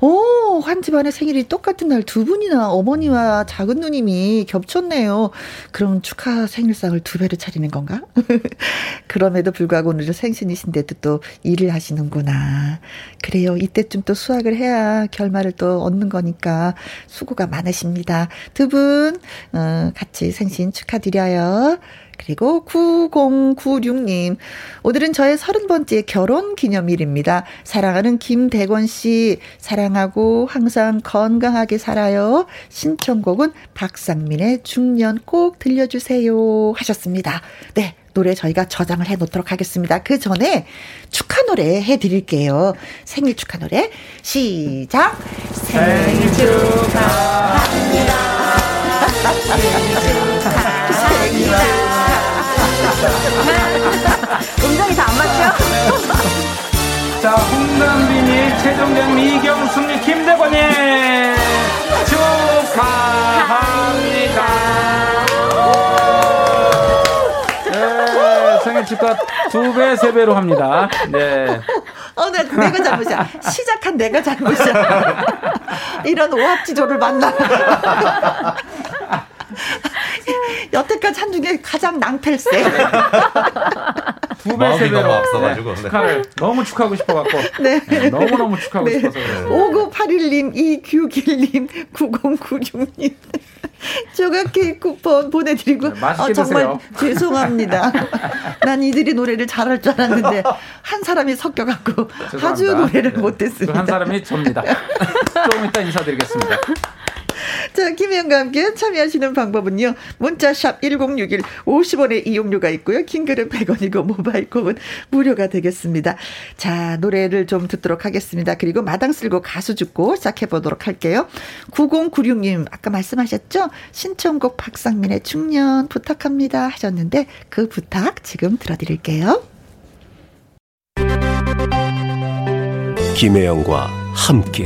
오, 한 집안의 생일이 똑같은 날 두 분이나 어머니와 작은 누님이 겹쳤네요. 그럼 축하 생일상을 두 배로 차리는 건가? (laughs) 그럼에도 불구하고 오늘 생신이신데도 또 일을 하시는구나. 그래요. 이때쯤 또 수학을 해야 결말을 또 얻는 거니까 수고가 많으십니다. 두 분, 어, 같이 생신 축하드려요. 그리고 9096님. 오늘은 저의 30번째 결혼 기념일입니다. 사랑하는 김대권 씨, 사랑하고 항상 건강하게 살아요. 신청곡은 박상민의 중년 꼭 들려주세요. 하셨습니다. 네. 노래 저희가 저장을 해 놓도록 하겠습니다. 그 전에 축하 노래 해 드릴게요. 생일 축하 노래. 시작. 생일 축하합니다. 생일 축하합니다. 음정이 다 안 맞죠? (laughs) 자, 홍남빈이, 최종장, 이경숙님, 김대권님 축하합니다. 네, 축하 두 배, 세 배로 합니다. 네. 어, 내, 내가 잘못이야. 시작한 내가 잘못이야. 이런 오합지졸을 만나. (laughs) 여태까지 한 중에 가장 낭패일세. 두배 세배로 앞서가지고 네. 축하를 너무 축하하고 싶어갖고 (laughs) 네. 네. 너무 너무 축하하고 네. 싶어서 그래요. 5981님, 이규길님, 9096님. 조각 케이크 쿠폰 보내드리고 네, 어, 정말 죄송합니다. (laughs) 난 이들이 노래를 잘할 줄 알았는데 한 사람이 섞여갖고 아주 노래를 네. 못했습니다. 그 한 사람이 접니다. 조금 이따 인사드리겠습니다. 자, 김혜영과 함께 참여하시는 방법은요. 문자샵 1061 50원의 이용료가 있고요. 킹글은 100원이고 모바일 콩은 무료가 되겠습니다. 자, 노래를 좀 듣도록 하겠습니다. 그리고 마당 쓸고 가수 죽고 시작해 보도록 할게요. 9096님 아까 말씀하셨죠? 신청곡 박상민의 중년 부탁합니다 하셨는데 그 부탁 지금 들어드릴게요. 김혜영과 함께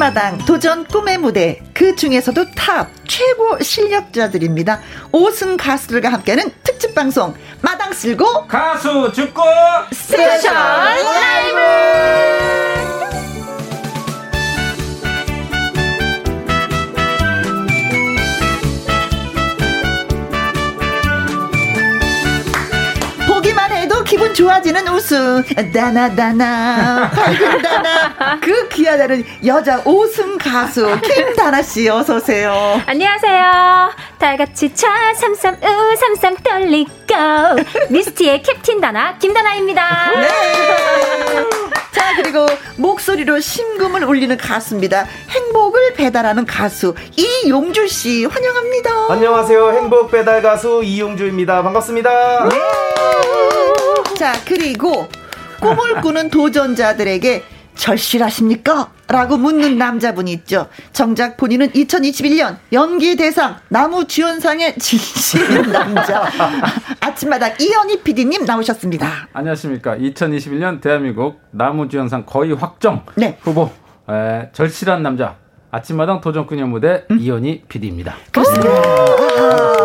아침마당 도전 꿈의 무대. 그 중에서도 탑 최고 실력자들입니다. 5승 가수들과 함께하는 특집 방송. 마당 쓸고 가수 줍고 special 라이브 기분 좋아지는 웃음 다나다나 밝은 다나 그 귀하다는 여자 오승 가수 김다나 씨 어서 오세요. 안녕하세요. 달같이 차 삼삼 우 삼삼 떨리고 미스티의 캡틴 다나 김다나입니다. 네. 자 그리고 목소리로 심금을 울리는 가수입니다. 행복을 배달하는 가수 이용주 씨 환영합니다. 안녕하세요. 행복 배달 가수 이용주입니다. 반갑습니다. 네. 자, 그리고 꿈을 꾸는 도전자들에게 절실하십니까? 라고 묻는 남자분이 있죠. 정작 본인은 2021년 연기 대상 나무 주연상의 진심인 남자. (laughs) 아침마다 이현희 PD님 나오셨습니다. 안녕하십니까. 2021년 대한민국 나무 주연상 거의 확정 네. 후보 에, 절실한 남자 아침마당 도전꾼의 무대 음? 이현희 PD입니다. 그렇습니다.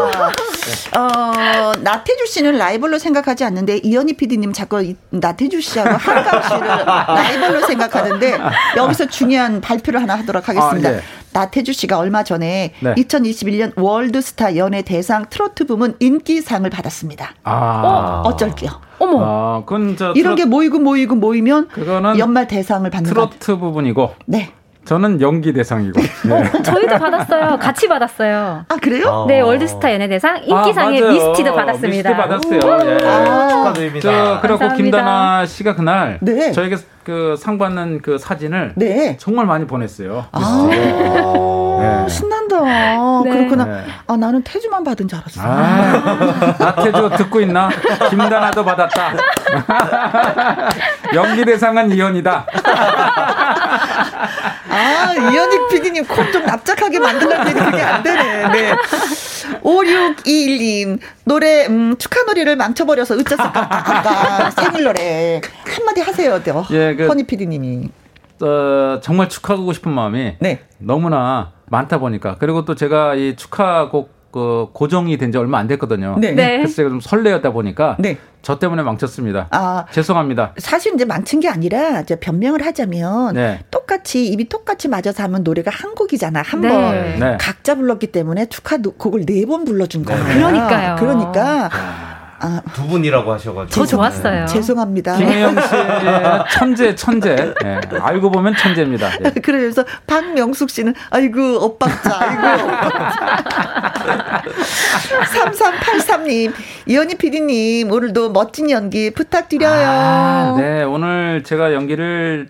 어, 나태주 씨는 라이벌로 생각하지 않는데 이현희 PD님 자꾸 나태주 씨하고 한강 씨를 라이벌로 생각하는데 여기서 중요한 발표를 하나 하도록 하겠습니다. 아, 네. 나태주 씨가 얼마 전에 네. 2021년 월드스타 연예 대상 트로트 부문 인기상을 받았습니다. 아. 어, 어쩔게요. 어머. 아, 그건 저 이런 트로... 게 모이고 모이고 모이면 그거는 연말 대상을 받는 트로트 부분이고. 네. 저는 연기 대상이고. 네. (laughs) 어, 저희도 받았어요. 같이 받았어요. 아 그래요? 네, 월드스타 연예대상 인기상의 아, 미스티도 받았습니다. 미스티 받았어요. 예. 아, 축하드립니다. 저, 그리고 김다나 씨가 그날 네. 저에게 그 상 받는 그 사진을 네. 정말 많이 보냈어요. 아, 네. 신난다. 네. 그렇구나. 네. 아 나는 태주만 받은 줄 알았어. 아, 나태주 듣고 있나? 김다나도 받았다. (laughs) 연기 대상은 이현이다. (laughs) 아, 이현익 PD님 콕좀 납작하게 만들려고 했는데 그게 안 되네. 네. 5621님, 노래, 음, 축하 노래를 망쳐버려서 으짜을까 아까 (laughs) 생일 노래. 한마디 하세요, 또. 예, 그, 허니 PD님이. 어, 정말 축하하고 싶은 마음이 네. 너무나 많다 보니까 그리고 또 제가 이 축하곡 그 고정이 된 지 얼마 안 됐거든요. 네. 네. 그래서 제가 좀 설레었다 보니까 네. 저 때문에 망쳤습니다. 아, 죄송합니다. 사실 이제 망친 게 아니라 이제 변명을 하자면 네. 똑같이 입이 똑같이 맞아서 하면 노래가 한 곡이잖아. 한번 네. 네. 각자 불렀기 때문에 축하 곡을 네 번 불러준 거예요. 그러니까요. 그러니까 아, 두 분이라고 하셔가지고. 더 좋았어요. 네. 죄송합니다. 김혜영 씨의 천재, 천재. 네. 알고 보면 천재입니다. 네. (laughs) 그래서 박명숙 씨는, 아이고, 오빠자, 아이고, 3383님, (laughs) 이현희 PD님, 오늘도 멋진 연기 부탁드려요. 아, 네, 오늘 제가 연기를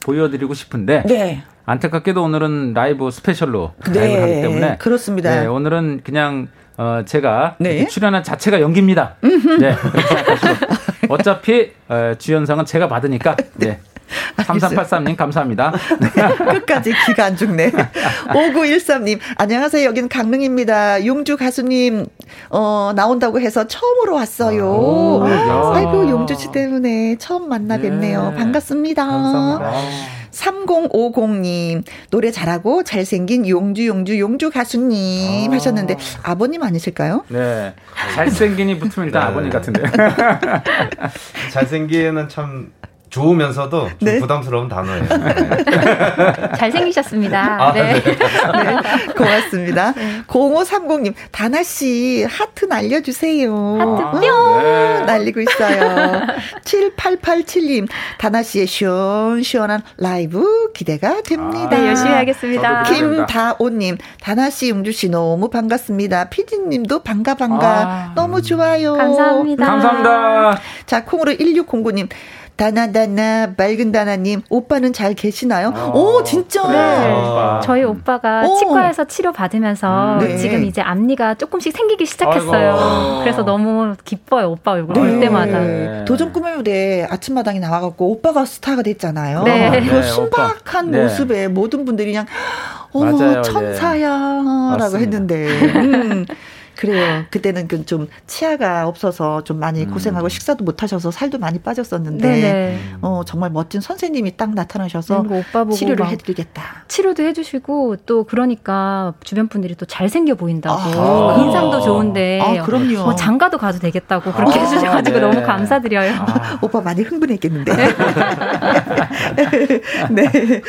보여드리고 싶은데. 네. 안타깝게도 오늘은 라이브 스페셜로 네, 라이브를 하기 때문에 그렇습니다. 네, 오늘은 그냥 어, 제가 네. 출연한 자체가 연기입니다. 네. (laughs) 어차피 어, 주연상은 제가 받으니까 (laughs) 네. 3383님 감사합니다. (laughs) 끝까지 기가 안 죽네. 5913님 안녕하세요. 여기는 강릉입니다. 용주 가수님 어 나온다고 해서 처음으로 왔어요. 아, 아이고 용주 씨 때문에 처음 만나 뵙네요. 네. 반갑습니다. 감사합니다. 3050님, 노래 잘하고 잘생긴 용주, 용주, 용주 가수님 아. 하셨는데, 아버님 아니실까요? 네. 잘생긴이 붙으면 일단 네. 아버님 같은데. (laughs) (laughs) 잘생기는 참 좋으면서도 좀 네? 부담스러운 단어예요. 네. (laughs) 잘생기셨습니다. 아, 네. 네. (laughs) 네. 고맙습니다. 네. 0530님, 다나씨, 하트 날려주세요. 하트 뿅! 아, 날리고 있어요. 7887님, 다나씨의 시원시원한 라이브 기대가 됩니다. 네, 열심히 하겠습니다. 김다오님, 다나씨, 용주씨 너무 반갑습니다. 피디님도 반가, 반가. 아, 너무 좋아요. 감사합니다. 감사합니다. 자, 콩으로 1609님, 다나다나 맑은 다나님 오빠는 잘 계시나요? 어. 오 진짜. 네. 아. 저희 오빠가 오. 치과에서 치료 받으면서 네. 지금 이제 앞니가 조금씩 생기기 시작했어요. 아이고. 그래서 너무 기뻐요 오빠 얼굴 볼 네. 때마다. 네. 도전 꿈의 무대 아침마당에 나와갖고 오빠가 스타가 됐잖아요. 네. 그 순박한 모습에 모든 분들이 그냥 어머 천사야라고 했는데. (laughs) 음. 그래요. 그때는 그좀 치아가 없어서 좀 많이 음. 고생하고 식사도 못 하셔서 살도 많이 빠졌었는데 네네. 어 정말 멋진 선생님이 딱 나타나셔서 네, 오빠 보고 치료를 해 드리겠다. 치료도 해 주시고 또 그러니까 주변 분들이 또 잘생겨 보인다고 아. 인상도 좋은데 아, 그럼요. 뭐 장가도 가도 되겠다고 그렇게 아, 해 주셔 가지고 네. 너무 감사드려요. 아. 오빠 많이 흥분했겠는데. (laughs) 네.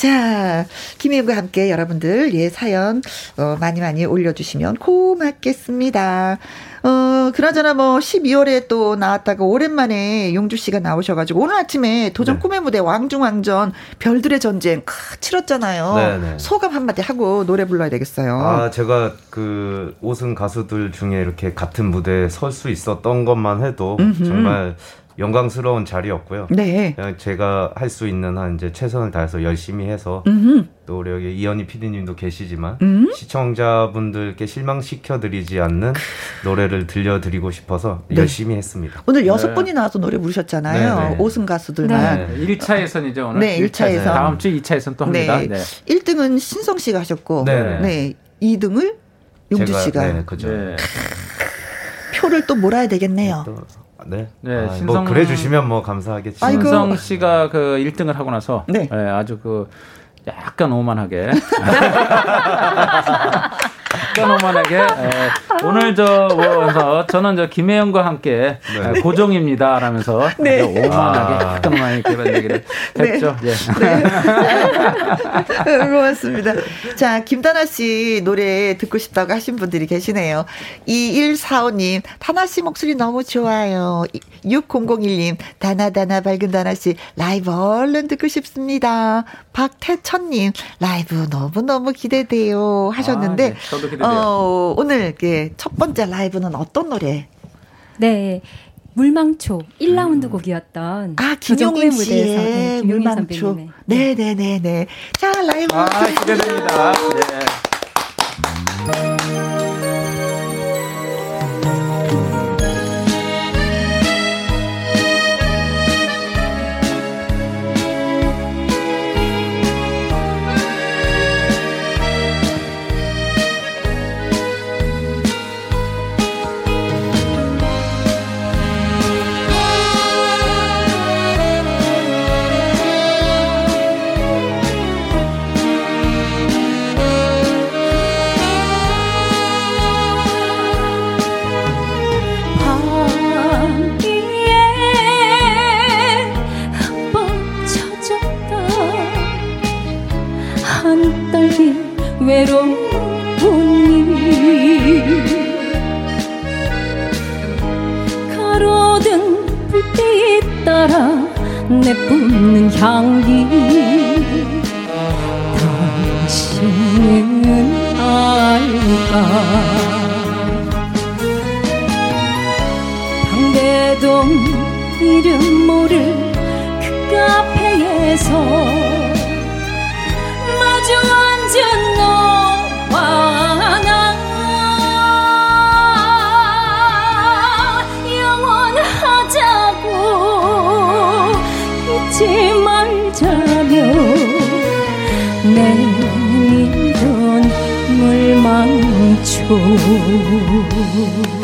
자, 김혜영과 함께 여러분들 예 사연 어, 많이 많이 올려주시면 고맙겠습니다. 어, 그나저나 뭐 12월에 또 나왔다가 오랜만에 용주 씨가 나오셔가지고 오늘 아침에 도전 네. 꿈의 무대 왕중왕전 별들의 전쟁 크, 치렀잖아요. 네네. 네. 소감 한마디 하고 노래 불러야 되겠어요. 아, 제가 그 5승 가수들 중에 이렇게 같은 무대에 설 수 있었던 것만 해도 음흠. 정말 영광스러운 자리였고요. 네. 제가 할 수 있는 한 이제 최선을 다해서 열심히 해서 음흠. 또 우리 여기 이현희 PD님도 계시지만 음? 시청자분들께 실망시켜드리지 않는 노래를 들려드리고 싶어서 네. 열심히 했습니다. 오늘 여섯 네. 분이 나와서 노래 부르셨잖아요. 네, 네. 오승 가수들만. 네. 1차 예선이죠 오늘. 네, 1차 예선. 다음 주 2차 예선 또 합니다. 네. 네. 1등은 신성 씨가 하셨고, 네, 네. 2등을 용주 씨가. 네, 그죠. 표를 또 몰아야 되겠네요. 또 네. 네, 아, 신성 뭐 그래 주시면 뭐 감사하겠죠. 신성 씨가 그 1등을 하고 나서 네. 네 아주 그 약간 오만하게 (laughs) 약간 오만하게 에, 오늘 저뭐 저는 저 김혜영과 함께 네. 고정입니다 라면서 네. 오만하게 아. 약간 오만하게 그런 얘기를 네. 했죠. 네. 예. 네. 고맙습니다. 자 김다나 씨 노래 듣고 싶다고 하신 분들이 계시네요. 2145님 다나 씨 목소리 너무 좋아요. 6001님 다나 다나 밝은 다나 씨 라이브 얼른 듣고 싶습니다. 박태천님 라이브 너무 너무 기대돼요 하셨는데. 아, 네. 기대돼요. 어, 오늘 예, 첫 번째 라이브는 어떤 노래? 네. 물망초 1라운드 음. 곡이었던 아 김용인 씨의 네, 물망초 네네네네 네, 네. 자 라이브 아 기대됩니다 네. 내뿜는 향기. 당신은 알까 방배동 이름 모를 잘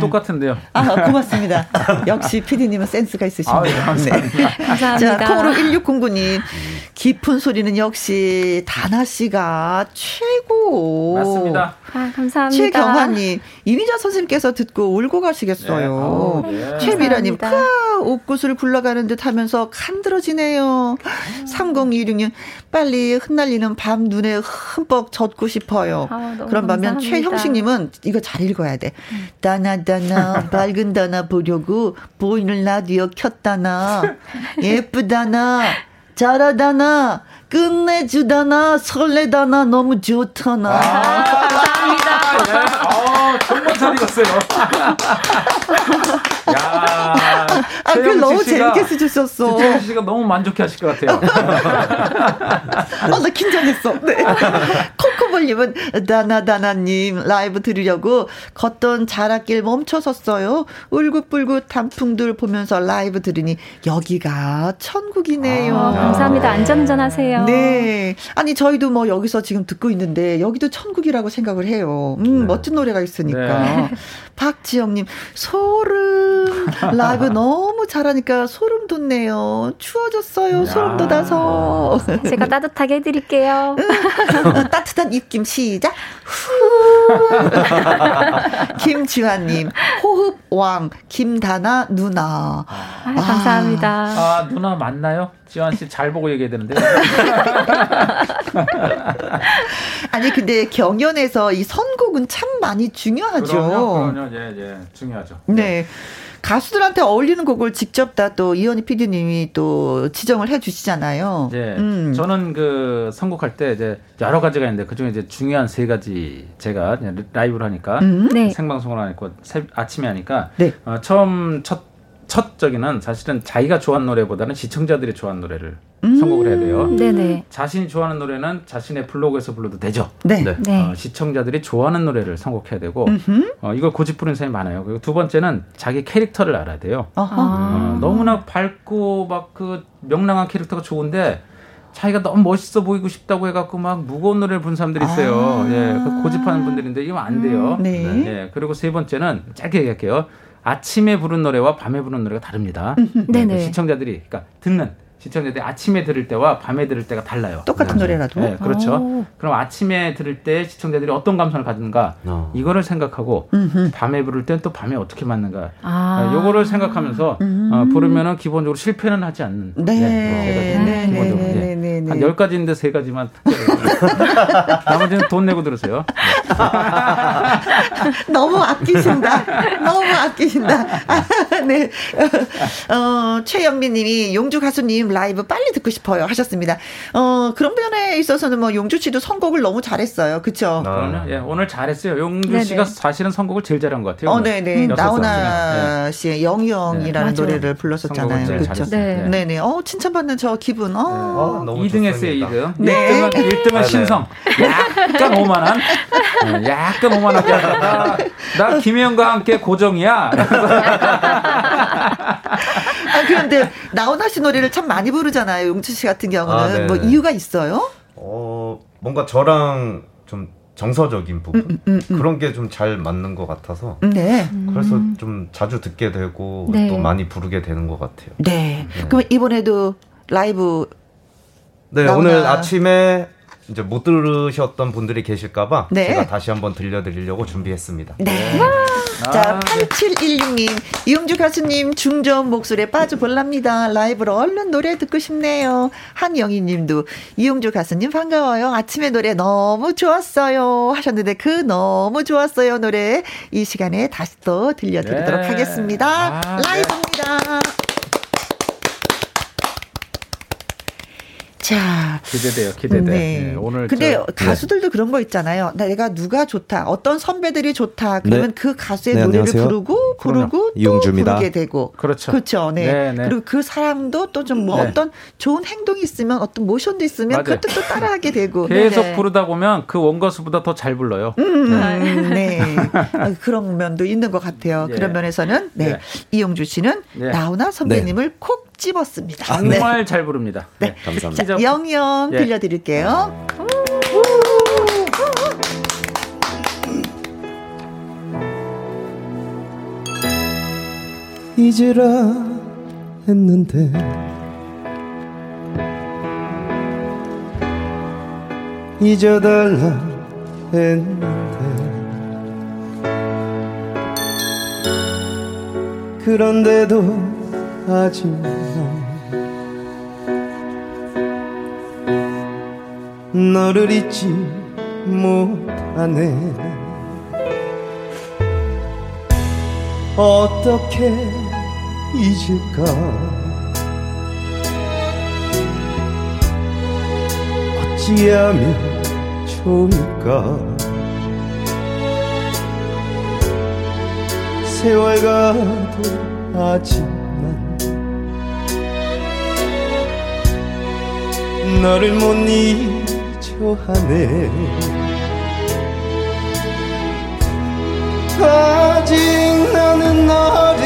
똑같은데요. 아, 고맙습니다. 역시 PD님은 센스가 있으십니다. 아, 감사합니다. 네. 감사합니다. 자, 콩으로 1609님. 깊은 소리는 역시 다나 씨가 최 고. 맞습니다. 아, 감사합니다. 최경환님, 이미자 선생님께서 듣고 울고 가시겠어요. 네. 네. 최미라님, 크아, 옷구슬 굴러가는 듯 하면서 간드러지네요. 3026님, 빨리 흩날리는 밤 눈에 흠뻑 젖고 싶어요. 아, 그런 반면 최형식님은 이거 잘 읽어야 돼. 다나다나, (laughs) 밝은 다나 보려고 보이는 라디오 켰다나, 예쁘다나, 잘하다나, 끝내주다나, 설레다나, 너무 좋다나. 아, 감사합니다. 네. 어, 정말 잘 읽었어요. (laughs) 야, 아, 그 너무 재밌게 쓰셨어. 최영 씨가 너무 만족해 하실 것 같아요. 아, 나 긴장했어. 네. (laughs) 코코볼님은 다나다나님 라이브 들으려고 걷던 자락길 멈춰 섰어요. 울긋불긋 단풍들 보면서 라이브 들으니 여기가 천국이네요. 아, 감사합니다. 안전운전하세요. 네. 아니 저희도 뭐 여기서 지금 듣고 있는데 여기도 천국이라고 생각을 해요. 음, 네. 멋진 노래가 있으니까. 네. (laughs) 박지영님 소름 라이브 (laughs) 너무 잘하니까 소름 돋네요. 추워졌어요. 소름 돋아서. 제가 따뜻하게 해드릴게요. (laughs) 따뜻한 입김 시작. 김지환님 호흡 왕 김다나 누나. 아, 감사합니다. 아 누나 맞나요? 지환 씨 잘 보고 얘기해야 되는데. 아니 근데 경연에서 이 선곡 은 참 많이 중요하죠. 그럼요, 그럼요. 예, 예, 중요하죠. 네. 가수들한테 어울리는 곡을 직접 다 또 이현희 PD님이 또 지정을 해주시잖아요. 네, 음. 저는 그 선곡할 때 이제 여러 가지가 있는데 그 중에 이제 중요한 세 가지 제가 라이브를 하니까 음. 네. 생방송을 하니까 아침에 하니까 네. 어, 처음 첫 첫적기는 사실은 자기가 좋아하는 노래보다는 시청자들이 좋아하는 노래를 음~ 선곡을 해야 돼요. 네네. 자신이 좋아하는 노래는 자신의 블로그에서 불러도 되죠. 네. 네. 네. 어, 시청자들이 좋아하는 노래를 선곡해야 되고 어, 이걸 고집 부리는 사람이 많아요. 그리고 두 번째는 자기 캐릭터를 알아야 돼요. 어, 너무나 밝고 막 그 명랑한 캐릭터가 좋은데 자기가 너무 멋있어 보이고 싶다고 해갖고 막 무거운 노래를 부른 사람들이 있어요. 아~ 예, 그 고집하는 분들인데 이건 안 돼요. 음, 네. 네. 그리고 세 번째는 짧게 얘기할게요. 아침에 부른 노래와 밤에 부른 노래가 다릅니다. 네네. 시청자들이 그러니까 듣는 시청자들이 아침에 들을 때와 밤에 들을 때가 달라요. 똑같은 네. 노래라도. 네, 그렇죠. 오. 그럼 아침에 들을 때 시청자들이 어떤 감성을 가지는가 어. 이거를 생각하고 음흠. 밤에 부를 땐 또 밤에 어떻게 맞는가. 아. 네, 요거를 생각하면서 음. 어, 부르면은 기본적으로 실패는 하지 않는. 네. 네, 네, 기본적으로. 네, 네, 네, 한 10가지인데 3가지만 (laughs) 나머지는 돈 내고 들으세요. (laughs) 너무 아끼신다. 너무 아끼신다. (laughs) 네. 어, 최영민 님이 용주 가수님 라이브 빨리 듣고 싶어요 하셨습니다. 어, 그런 면에 있어서는 뭐 용주 씨도 선곡을 너무 잘했어요. 그렇죠? 아, 예, 오늘 잘했어요. 용주 네네. 씨가 사실은 선곡을 제일 잘한 것 같아요. 어, 네, 네. 나훈아 네. 씨의 영영이라는 네. 노래를 불렀었잖아요. 그렇죠. 네. 네, 네. 어, 칭찬받는 저 기분. 어. 어 너무 2등 했어요, 2등. 네. 1등은, 1등은 아, 신성. 약간 오만한. 네, 약간 오만하게 나, 나 김혜영과 함께 고정이야. (laughs) 아, 그런데 나훈아 씨 노래를 참 많이 부르잖아요. 용춘 씨 같은 경우는 아, 네. 뭐 이유가 있어요? 어 뭔가 저랑 좀 정서적인 부분 음, 음, 음, 음. 그런 게 좀 잘 맞는 것 같아서 네. 그래서 좀 자주 듣게 되고 네. 또 많이 부르게 되는 것 같아요. 네. 네. 그럼 이번에도 라이브 네 나오나... 오늘 아침에 이제 못 들으셨던 분들이 계실까봐 네. 제가 다시 한번 들려드리려고 준비했습니다. 네. 아, 자, 8716님, 이용주 가수님 중저음 목소리에 빠져볼랍니다. 라이브로 얼른 노래 듣고 싶네요. 한영희 님도, 이용주 가수님 반가워요. 아침에 노래 너무 좋았어요. 하셨는데, 그 너무 좋았어요. 노래 이 시간에 다시 또 들려드리도록 네. 하겠습니다. 아, 네. 라이브입니다. 네. 자. 기대돼요, 기대돼. 네. 네, 오늘. 근데 저, 가수들도 네. 그런 거 있잖아요. 내가 누가 좋다, 어떤 선배들이 좋다, 그러면 네. 그 가수의 네, 노래를 안녕하세요. 부르고, 부르고, 또 부르게 되고. 그렇죠. 그렇죠. 네. 네 그리고 그 사람도 또 좀 뭐 어떤 좋은 행동이 있으면, 어떤 모션도 있으면, 맞아요. 그것도 또 따라하게 되고. (laughs) 계속 부르다 보면 그 원가수보다 더 잘 불러요. 음, 음 네. (laughs) 아, 그런 면도 있는 것 같아요. 예. 그런 면에서는, 네. 이용주 씨는 나훈아 선배님을 콕 찝었습니다. 정말 네. 잘 부릅니다. 네. 네. 감사합니다. 자, 영영 예. 들려드릴게요. 잊으라 했는데 잊어달라 했는데 그런데도 하지만 너를 잊지 못하네. 어떻게 잊을까? 어찌하면 좋을까? 세월 가도 아직 너를 못 잊어 하네. 아직 나는 너를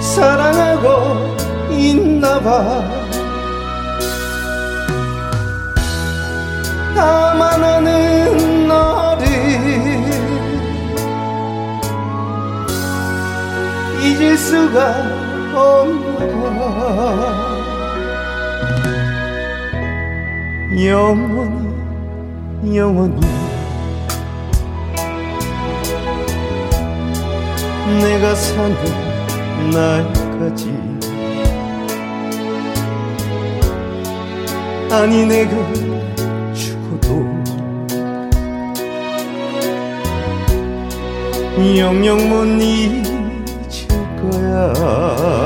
사랑하고 있나봐. 아마 나는 너를 잊을 수가 영원히 영원히 내가 사는 날까지 아니 내가 죽어도 영영 못 잊을 거야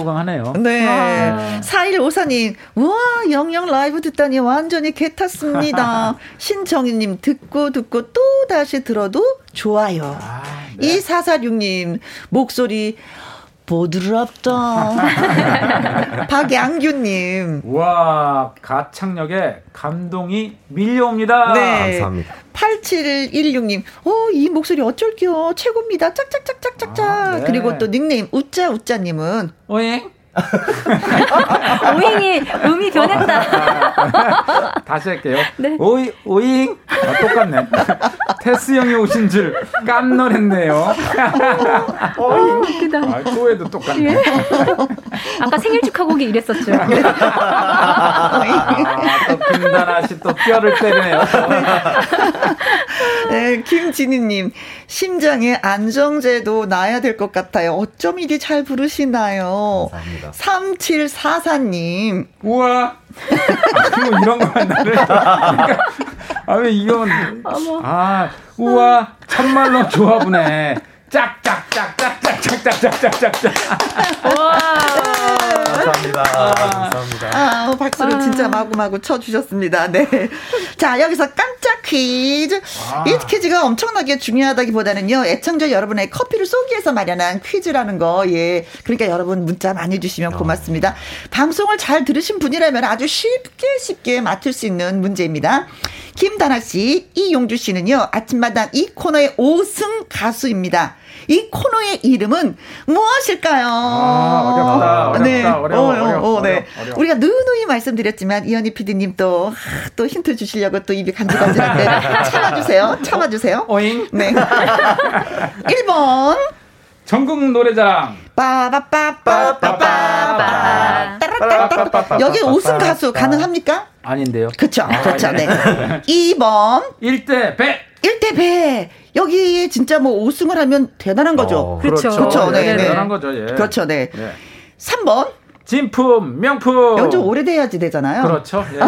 정말 기호강하네요. 네. 아. 4154님, 우와, 영영 라이브 듣다니 완전히 개 탔습니다. (laughs) 신정희님, 듣고 듣고 또 다시 들어도 좋아요. 아, 네. 2446님, 목소리 보드랍다. (laughs) 박양규님. 와, 가창력에 감동이 밀려옵니다. 네. 감사합니다. 8716님, 어, 이 목소리 어쩔게요. 최고입니다. 짝짝짝짝짝짝. 아, 네. 그리고 또 닉네임, 우짜우짜님은, 오잉? (laughs) 오잉이 음이 변했다. (laughs) 다시 할게요. 네. 오이 오잉 아, 똑같네. (laughs) 테스 형이 오신 줄 깜놀했네요. 오잉 웃기다. 아, 또 해도 똑같네. 예? 아까 생일 축하곡이 이랬었죠. 아, 또 김다나 씨또 뼈를 때리네요. 네, 김진희님 심장에 안정제도 놔야 될 것 같아요. 어쩜 이리 잘 부르시나요? 감사합니다. 3744님. 우와. (laughs) 아, 이런 거만 나를. 그러니까, 아, 왜 이건. 아, 우와. 참말로 좋아보네. 짝짝짝짝짝짝짝짝짝짝짝. 와. 감사합니다. 감사합니다. 아, 박수를 아. 진짜 마구마구 쳐주셨습니다. 네. 자, 여기서 깜짝 퀴즈. 아. 이 퀴즈가 엄청나게 중요하다기보다는요, 애청자 여러분의 커피를 쏘기 위해서 마련한 퀴즈라는 거, 예. 그러니까 여러분 문자 많이 주시면 고맙습니다. 어. 방송을 잘 들으신 분이라면 아주 쉽게 쉽게 맞출 수 있는 문제입니다. 김다나 씨, 이용주 씨는요, 아침마당 이 코너의 5승 가수입니다. 이 코너의 이름은 무엇일까요? 아, 어렵다. 어렵다. 네. 어려워, 어려워, 어려워, 어, 네. 어려워. 우리가 누누이 말씀드렸지만 이현희 PD님 또, 또 힌트 주시려고 또 입이 간질간질한데 (laughs) 참아주세요. 참아주세요. 어잉? 네. (laughs) 1번. 전국 노래자랑. 빠바빠빠빠빠빠빠. 여기 우승 가수 가능합니까? 아닌데요. 그쵸. 그렇죠. 네. 2번. 1대 100. 1대 100. 여기에 진짜 뭐 우승을 하면 대단한 거죠. 어, 그렇죠. 그렇죠. 네, 네. 대단한 거죠. 예. 그렇죠. 네. 네. 3번. 진품, 명품. 이건 좀 오래돼야지 되잖아요. 그렇죠. 예,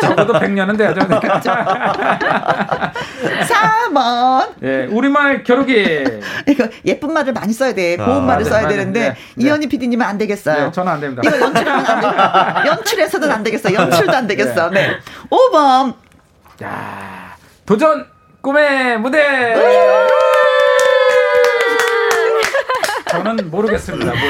적어도 100년은 돼야죠. 4번. 예, 우리말 겨루기. 이거 예쁜 말을 많이 써야 돼. 고운 아, 말을 네, 써야 맞아, 되는데 네, 이현희 PD님은 안 되겠어요. 네, 저는 안 됩니다. 이거 연출하면 안 돼. 연출해서는 안 되겠어. 연출도 안 되겠어. 네. 네. 5번. 야, 도전 꿈의 무대. 저는 모르겠습니다. 뭐,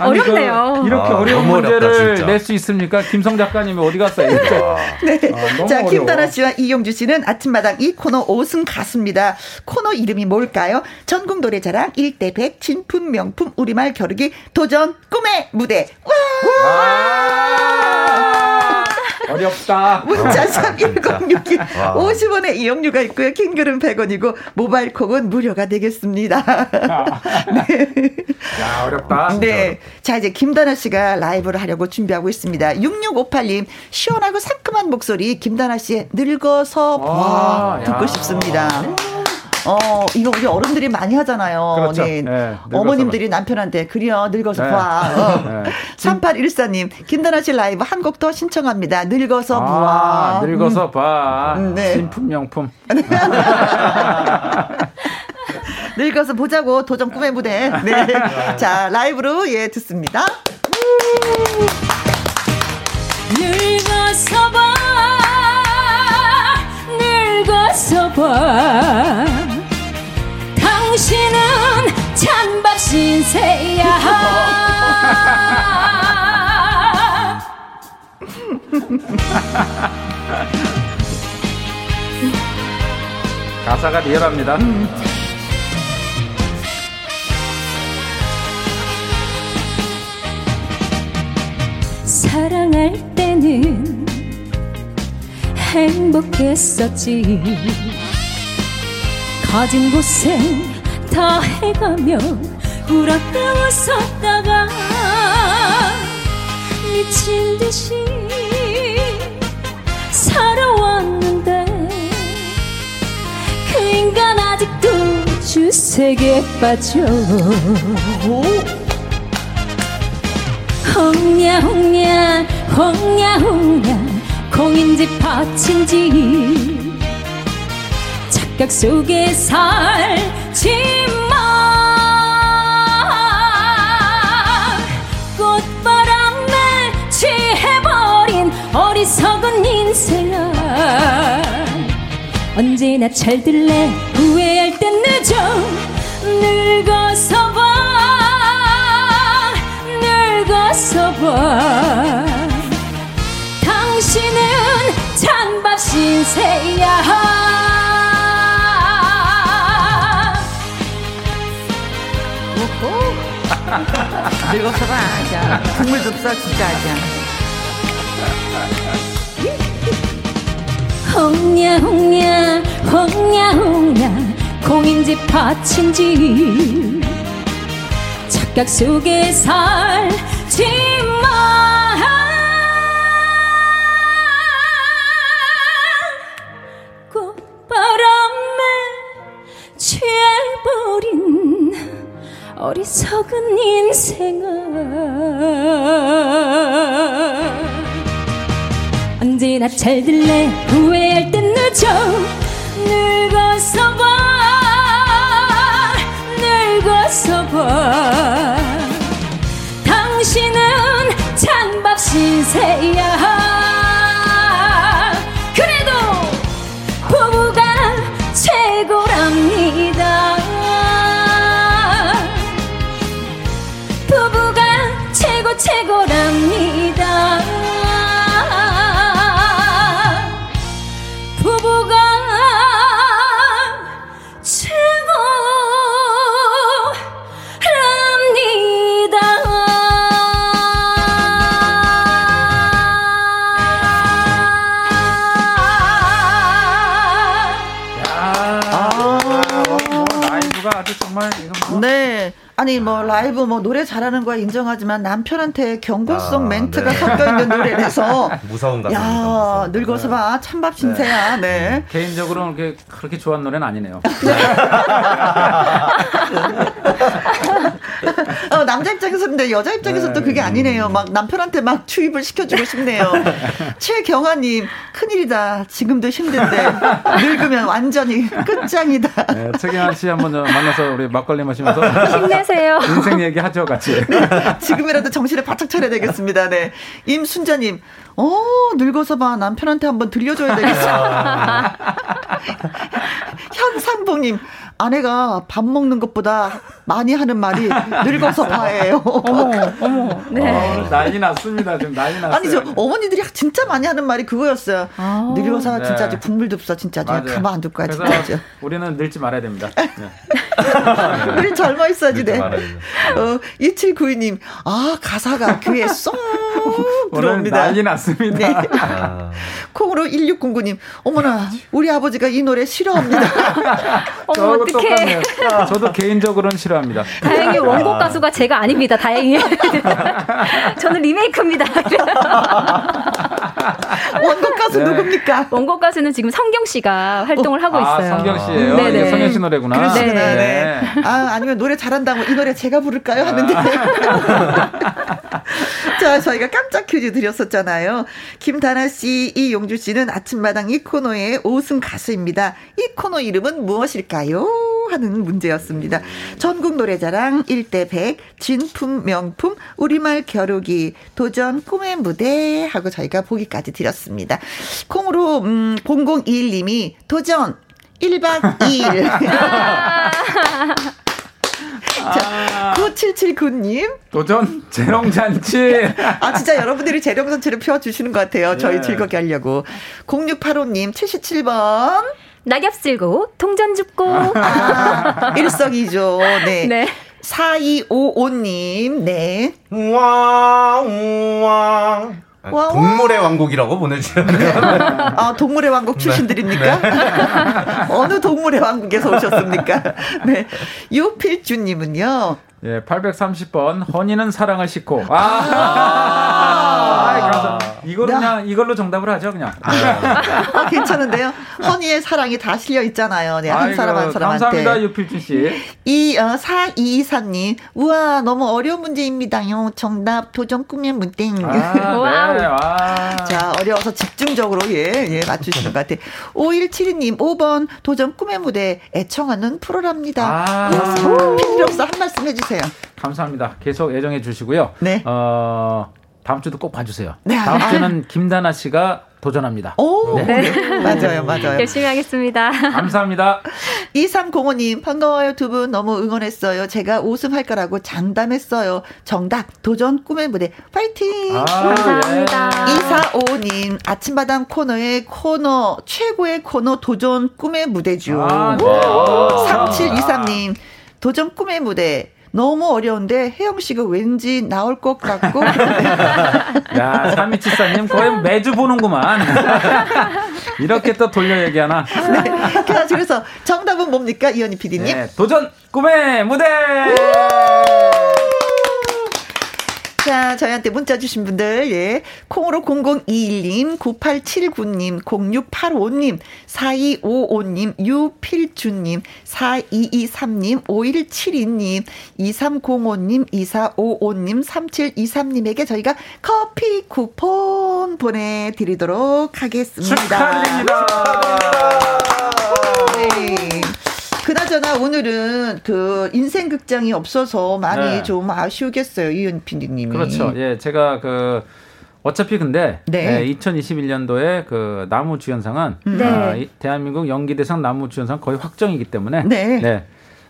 아니, 어렵네요. 이렇게 아, 어려운 문제를 낼 수 있습니까? 김성 작가님이 어디 갔어요? (laughs) 네. 아, 자, 김다나 씨와 이용주 씨는 아침마당 이 코너 5승 가수입니다. 코너 이름이 뭘까요? 전국 노래자랑 1대 100 진품 명품 우리말 겨루기 도전 꿈의 무대. 와! 와! 어렵다. 문자 샵 1061 50원의 이용료가 있고요. 킹글은 100원이고 모바일 콩은 무료가 되겠습니다. (laughs) 네. 야, 어렵다. 네. 자, 이제 김다나 씨가 라이브를 하려고 준비하고 있습니다. 6658님, 시원하고 상큼한 목소리 김다나 씨의 늙어서 봐 듣고 싶습니다. 어, 이거 우리 어른들이 많이 하잖아요. 그렇죠. 네. 네 어머님들이 남편한테 그려 늙어서 네. 봐. 어. 네. 3814님, 김다나 씨 라이브 한 곡 더 신청합니다. 늙어서 아, 봐. 늙어서 음. 봐. 음, 네. 신품 명품. (laughs) 늙어서 보자고 도전 꿈의 무대. 네. (laughs) 자, 라이브로 예 듣습니다. 늙어서 봐. 늙어서 봐. 당신은 찬밥 신세야 (laughs) 가사가 리얼합니다. 음. 사랑할 때는 행복했었지 가진 곳에 다 해가며 울었다 웃었다가 미친 듯이 살아왔는데 그 인간 아직도 주색에 빠져. 홍냐 홍냐 홍냐 홍냐 공인지 파친지. 착각 속에 살 지마 꽃바람에 취해버린 어리석은 인생아 언제나 잘 들래 후회할 땐 늦어. 늙어서 봐 늙어서 봐. 당신은 찬밥 신세야 늙어서 봐, 자. 국물 줍서 진짜 하자. 홍냐 홍냐 홍냐 홍냐 공인지 파친지 착각 속에 살 어리석은 인생아 언제나 잘 들래 후회할 땐 늦어. 늙어서 봐 늙어서 봐. 당신은 찬밥 신세야 아니 뭐 라이브 뭐 노래 잘하는 거야 인정하지만 남편한테 경고성 아, 멘트가 네. 섞여 있는 노래라서 (laughs) 무서운 가사. 야 늙어서 봐 찬밥 신세야. 네. 네. 개인적으로는 그렇게, 그렇게 좋아하는 노래는 아니네요. (laughs) (laughs) 어, 남자 입장에서 근데 여자 입장에서 또 네. 그게 아니네요. 막 남편한테 막 추입을 시켜주고 싶네요. (laughs) 최경아님 큰일이다. 지금도 힘든데 늙으면 완전히 끝장이다. 네, 최경아 씨 한번 만나서 우리 막걸리 마시면서 힘내세요. 인생 얘기 하죠, 같이. 네, 지금이라도 정신을 바짝 차려야 되겠습니다. 네. 임순자님, 어, 늙어서 봐. 남편한테 한번 들려줘야 되겠어. (laughs) 현상봉님, 아내가 밥 먹는 것보다 많이 하는 말이 늙어서 봐예요. 어머, 어머. 네. 어, 난리 났습니다. 지금 난리 났어요. 아니, 저 어머니들이 진짜 많이 하는 말이 그거였어요. 아. 늙어서 네. 진짜 국물도 없어. 진짜 맞아요. 가만 안 둘 거야. 진짜. 우리는 늙지 말아야 됩니다. 네. (laughs) 우리 젊어 있어야지 돼. 어, 2792님, 아, 가사가 귀에 쏙 들어옵니다. 난리 났 습니다. 네. 아. 콩으로 1609님, 어머나, 우리 아버지가 이 노래 싫어합니다. (laughs) 어머, 어떡해. 저도 개인적으로는 싫어합니다. 다행히 원곡 가수가 제가 아닙니다. 다행히. (laughs) 저는 리메이크입니다. (laughs) 원곡 가수 네. 누굽니까? 원곡 가수는 지금 성경 씨가 활동을 어. 하고 아, 있어요. 아, 성경 씨예요. 네네. 네. 성경 씨 노래구나. 그러시구나. 네. 네. 아, 아니면 노래 잘한다고 이 노래 제가 부를까요? 하는데. 자, 저희가 깜짝 퀴즈 드렸었잖아요. 김다나 씨, 이용주 씨는 아침마당 이 코너의 5승 가수입니다. 이 코너 이름은 무엇일까요? 하는 문제였습니다. 전국 노래자랑 1대 100, 진품 명품, 우리말 겨루기, 도전 꿈의 무대 하고 저희가 보기까지 드렸습니다. 콩으로, 음, 0021님이 도전 1박 2일. (laughs) (laughs) 자, 아. 9779님. 도전 재롱잔치. (laughs) 아, 진짜 여러분들이 재롱잔치를 펴주시는 것 같아요. 저희 네. 즐겁게 하려고. 0685님, 77번. 낙엽 쓸고, 통전 줍고. 아, (laughs) 일석이조. 네. 네. 4255님, 네. 우와, 우와. 와, 동물의 왕국이라고 보내주셨네요. 아, 동물의 왕국 출신들입니까? 네. 네. (laughs) 어느 동물의 왕국에서 오셨습니까? (laughs) 네. 유필주님은요. 예, 830번 허니는 사랑을 싣고. 아, 아, 아, 이걸로 그냥 이걸로 정답을 하죠, 그냥. 아, 괜찮은데요. 허니의 사랑이 다 실려 있잖아요. 네, 한 아이고, 사람 한 사람한테. 감사합니다, 유필준 씨. 이 어, 4224님, 우와 너무 어려운 문제입니다요. 정답 도전 꿈의 문땡. 아. (laughs) 네, 와. 자, 어려워서 집중적으로 예, 예 맞추시는 것 같아. 5172님, 5번 도전 꿈의 무대 애청하는 프로랍니다. 아, 필요 없어 한 말씀 해주세요. 해주세요. 감사합니다. 계속 애정해 주시고요. 네. 어, 다음 주도 꼭 봐주세요. 네. 다음 주는 김다나 씨가 도전합니다. 오, 네. 네. 맞아요, 맞아요. 열심히 하겠습니다. 감사합니다. 2305님, 반가워요. 두 분 너무 응원했어요. 제가 우승할 거라고 장담했어요. 정답, 도전 꿈의 무대, 파이팅! 아, 감사합니다. 네. 245님, 아침마당 코너의 코너, 최고의 코너 도전 꿈의 무대죠. 아, 네. 3723님, 도전 꿈의 무대, 너무 어려운데 혜영 씨가 왠지 나올 것 같고. (laughs) 야, 3274님 거의 매주 보는구만. (laughs) 이렇게 또 돌려 얘기하나. 네. 그래서 정답은 뭡니까, 이현희 PD님? 네, 도전 꿈의 무대! 자, 저희한테 문자 주신 분들, 예. 콩으로 0021님, 9879님, 0685님, 4255님, 유필주님, 4223님, 5172님, 2305님, 2455님, 3723님에게 저희가 커피 쿠폰 보내드리도록 하겠습니다. 축하드립니다. 네. 그나저나 오늘은 그 인생 극장이 없어서 많이 네. 좀 아쉬우겠어요, 이은 PD님이. 그렇죠. 예, 제가 그 어차피 근데 네. 예, 2021년도에 그 나무 주연상은 네. 어, 대한민국 연기 대상 나무 주연상 거의 확정이기 때문에 네. 네.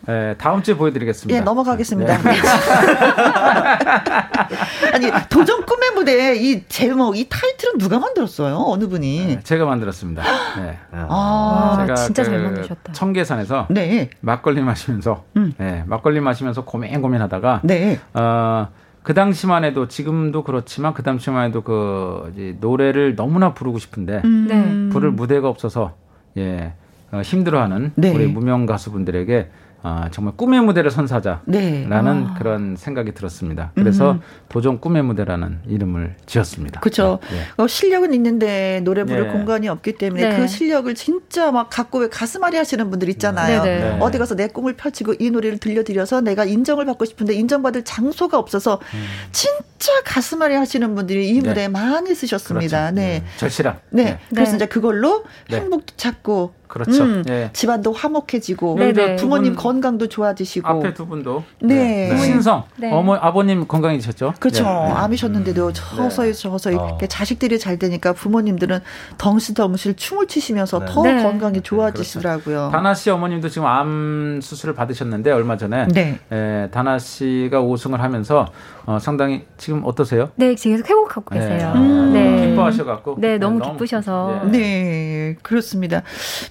네, 다음 주에 보여드리겠습니다. 예, 넘어가겠습니다. 네. (laughs) 아니 도전 꿈의 무대 이 제목, 이 타이틀은 누가 만들었어요? 어느 분이? 네, 제가 만들었습니다. 네. 아, 제가 진짜 그 잘 만드셨다. 청계산에서 네. 막걸리 마시면서, 음. 네, 막걸리 마시면서 고민 고민하다가, 네. 어, 그 당시만 해도 지금도 그렇지만 그 당시만 해도 그 이제 노래를 너무나 부르고 싶은데 음. 네. 부를 무대가 없어서 예 어, 힘들어하는 네. 우리 무명 가수분들에게 아, 정말 꿈의 무대를 선사자라는 네. 아. 그런 생각이 들었습니다. 그래서 음. 도전 꿈의 무대라는 이름을 지었습니다. 그렇죠. 네. 어, 실력은 있는데 노래 부를 네. 공간이 없기 때문에 네. 그 실력을 진짜 막 갖고 왜 가슴앓이 하시는 분들 있잖아요. 네, 네. 어디 가서 내 꿈을 펼치고 이 노래를 들려드려서 내가 인정을 받고 싶은데 인정받을 장소가 없어서 음. 진짜 가슴앓이 하시는 분들이 이 무대에 많이 쓰셨습니다. 그렇죠. 네. 절실함. 네. 그래서 이제 그걸로 행복도 찾고 그렇죠. 음, 네. 집안도 화목해지고 네네. 부모님 건강도 좋아지시고 앞에 두 분도 네, 네. 신성 네. 어머 아버님 건강해지셨죠? 그렇죠. 네. 암이셨는데도 음. 서서히 서서히 어. 자식들이 잘 되니까 부모님들은 덩실덩실 춤을 추시면서 네. 더 네. 건강이. 좋아지시더라고요. 그렇죠. 다나 씨 어머님도 지금 암 수술을 받으셨는데 얼마 전에 네. 에, 다나 씨가 우승을 하면서 어, 상당히 지금 어떠세요? 네, 지금 계속 회복하고 계세요. 음. 네. 기뻐하셔갖고. 네, 너무, 너무 기쁘셔서. 네, 그렇습니다.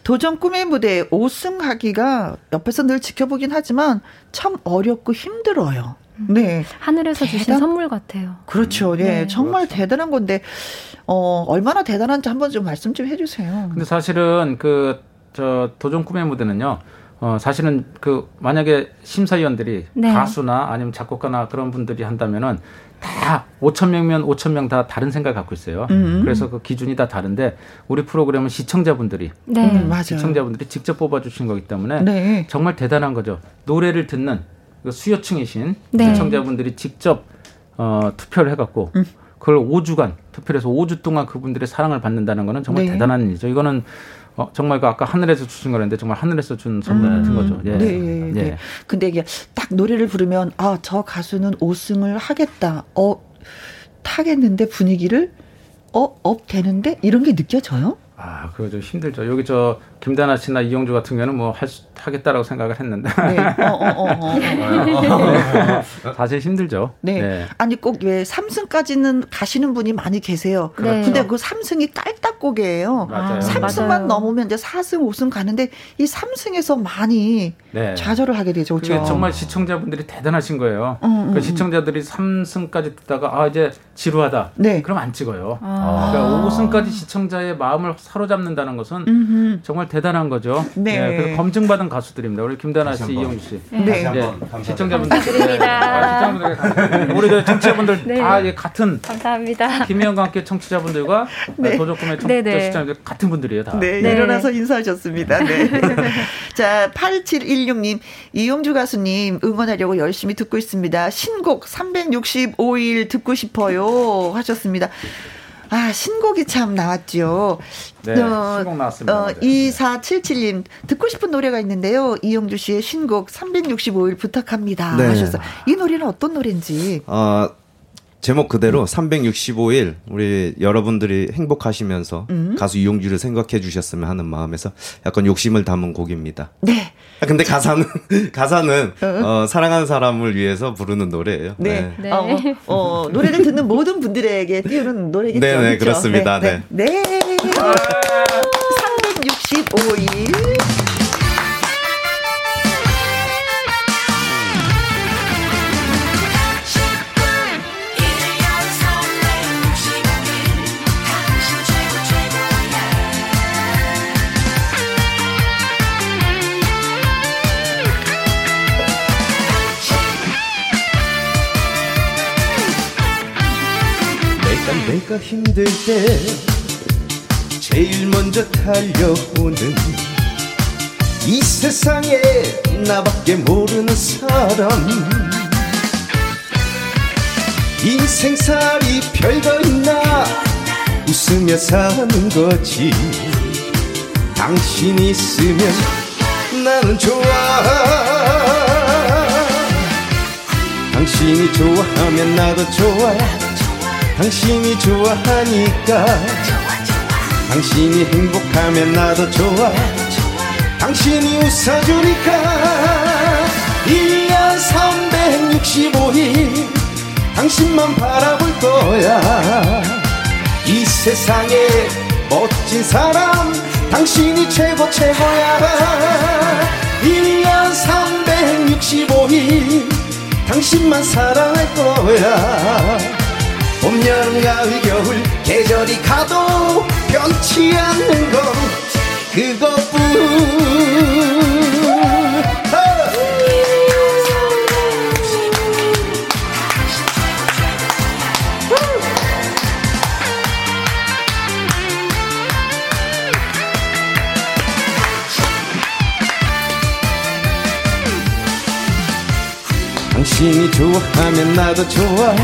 도전 꿈의 무대 5승하기가 옆에서 늘 지켜보긴 하지만 참 어렵고 힘들어요. 음. 네. 하늘에서 대단... 주신 선물 같아요. 그렇죠. 네. 네. 정말 그렇죠. 대단한 건데, 어, 얼마나 대단한지 한번 좀 말씀 좀 해주세요. 근데 사실은 그, 저, 도전 꿈의 무대는요, 어, 사실은 그, 만약에 심사위원들이 네. 가수나 아니면 작곡가나 그런 분들이 한다면은 다 5천 명면 5천 명 다 다른 생각 갖고 있어요. 음. 그래서 그 기준이 다 다른데 우리 프로그램은 시청자분들이 네. 음, 맞아요. 시청자분들이 직접 뽑아주신 거기 때문에 네. 정말 대단한 거죠. 노래를 듣는 그 수요층이신 네. 시청자분들이 직접 어, 투표를 해갖고 음. 그걸 5주간 투표를 해서 5주 동안 그분들의 사랑을 받는다는 거는 정말 네. 대단한 일이죠. 이거는 어, 정말 그 아까 하늘에서 주신 거랬는데 정말 하늘에서 준 선물 음. 같은 거죠. 예. 네, 네. 예. 근데 이게 딱 노래를 부르면 아, 저 가수는 5승을 하겠다. 어, 타겠는데 분위기를 어, up 되는데 이런 게 느껴져요? 아, 그거 좀 힘들죠. 여기 저 김다나 씨나 이용주 같은 경우는 뭐 할, 하겠다라고 생각을 했는데. 네. 어, 어, 어, (laughs) 네. 사실 힘들죠. 네. 네. 아니 꼭왜 삼승까지는 가시는 분이 많이 계세요. 네. 근데 그 삼승이 깔딱고개예요. 맞아요. 3승만 맞아요. 넘으면 이제 4승, 5승 가는데 이 3승에서 많이 네. 좌절을 하게 되죠. 그렇죠? 정말 시청자분들이 대단하신 거예요. 음, 음, 그 시청자들이 3승까지 듣다가 아 이제 지루하다. 네. 그럼 안 찍어요. 아. 그러니까 5승까지 시청자의 마음을 사로잡는다는 것은 음흠. 정말 대단한 거죠. 네. 네. 그래서 검증받은 가수들입니다. 우리 김다나 씨, 이용 씨. 네. 네. 시청자분들. 감사합니다. 우리 청취자분들 네. 다 같은. 감사합니다. 김희영과 함께 청취자분들과 네. 도적금의 청취자 시청자분들 같은 분들이에요. 다. 네. 일어나서 인사하셨습니다. 네. (laughs) 자, 8716님, 이용주 가수님 응원하려고 열심히 듣고 있습니다. 신곡 365일 듣고 싶어요. 하셨습니다. 아, 신곡이 참 나왔죠. 네, 어, 신곡 나왔습니다. 어, 2477님, 듣고 싶은 노래가 있는데요. 이영주 씨의 신곡 365일 부탁합니다. 네. 하셨어요. 이 노래는 어떤 노래인지. 어, 제목 그대로 365일 우리 여러분들이 행복하시면서 음. 가수 이용주를 생각해 주셨으면 하는 마음에서 약간 욕심을 담은 곡입니다. 네. 아, 근데 가사는 (laughs) 가사는 어, 어 사랑하는 사람을 위해서 부르는 노래예요. 네. 네. 네. 어, 어, 노래를 듣는 모든 분들에게 띄우는 노래겠죠. 네, 네, 그렇습니다. 네. 네. 네. 365일 내가 힘들 때 제일 먼저 달려오는 이 세상에 나밖에 모르는 사람. 인생살이 별거 있나? 웃으며 사는 거지. 당신 있으면 나는 좋아. 당신이 좋아하면 나도 좋아 당신이 좋아하니까. 당신이 행복하면 나도 좋아. 당신이 웃어주니까. 1년 365일 당신만 바라볼 거야. 이 세상에 멋진 사람 당신이 최고 최고야 1년 365일 당신만 사랑할 거야 봄, 여름, 가을, 겨울 계절이 가도 변치 않는 건 그것뿐. 당신이 좋아하면 나도 좋아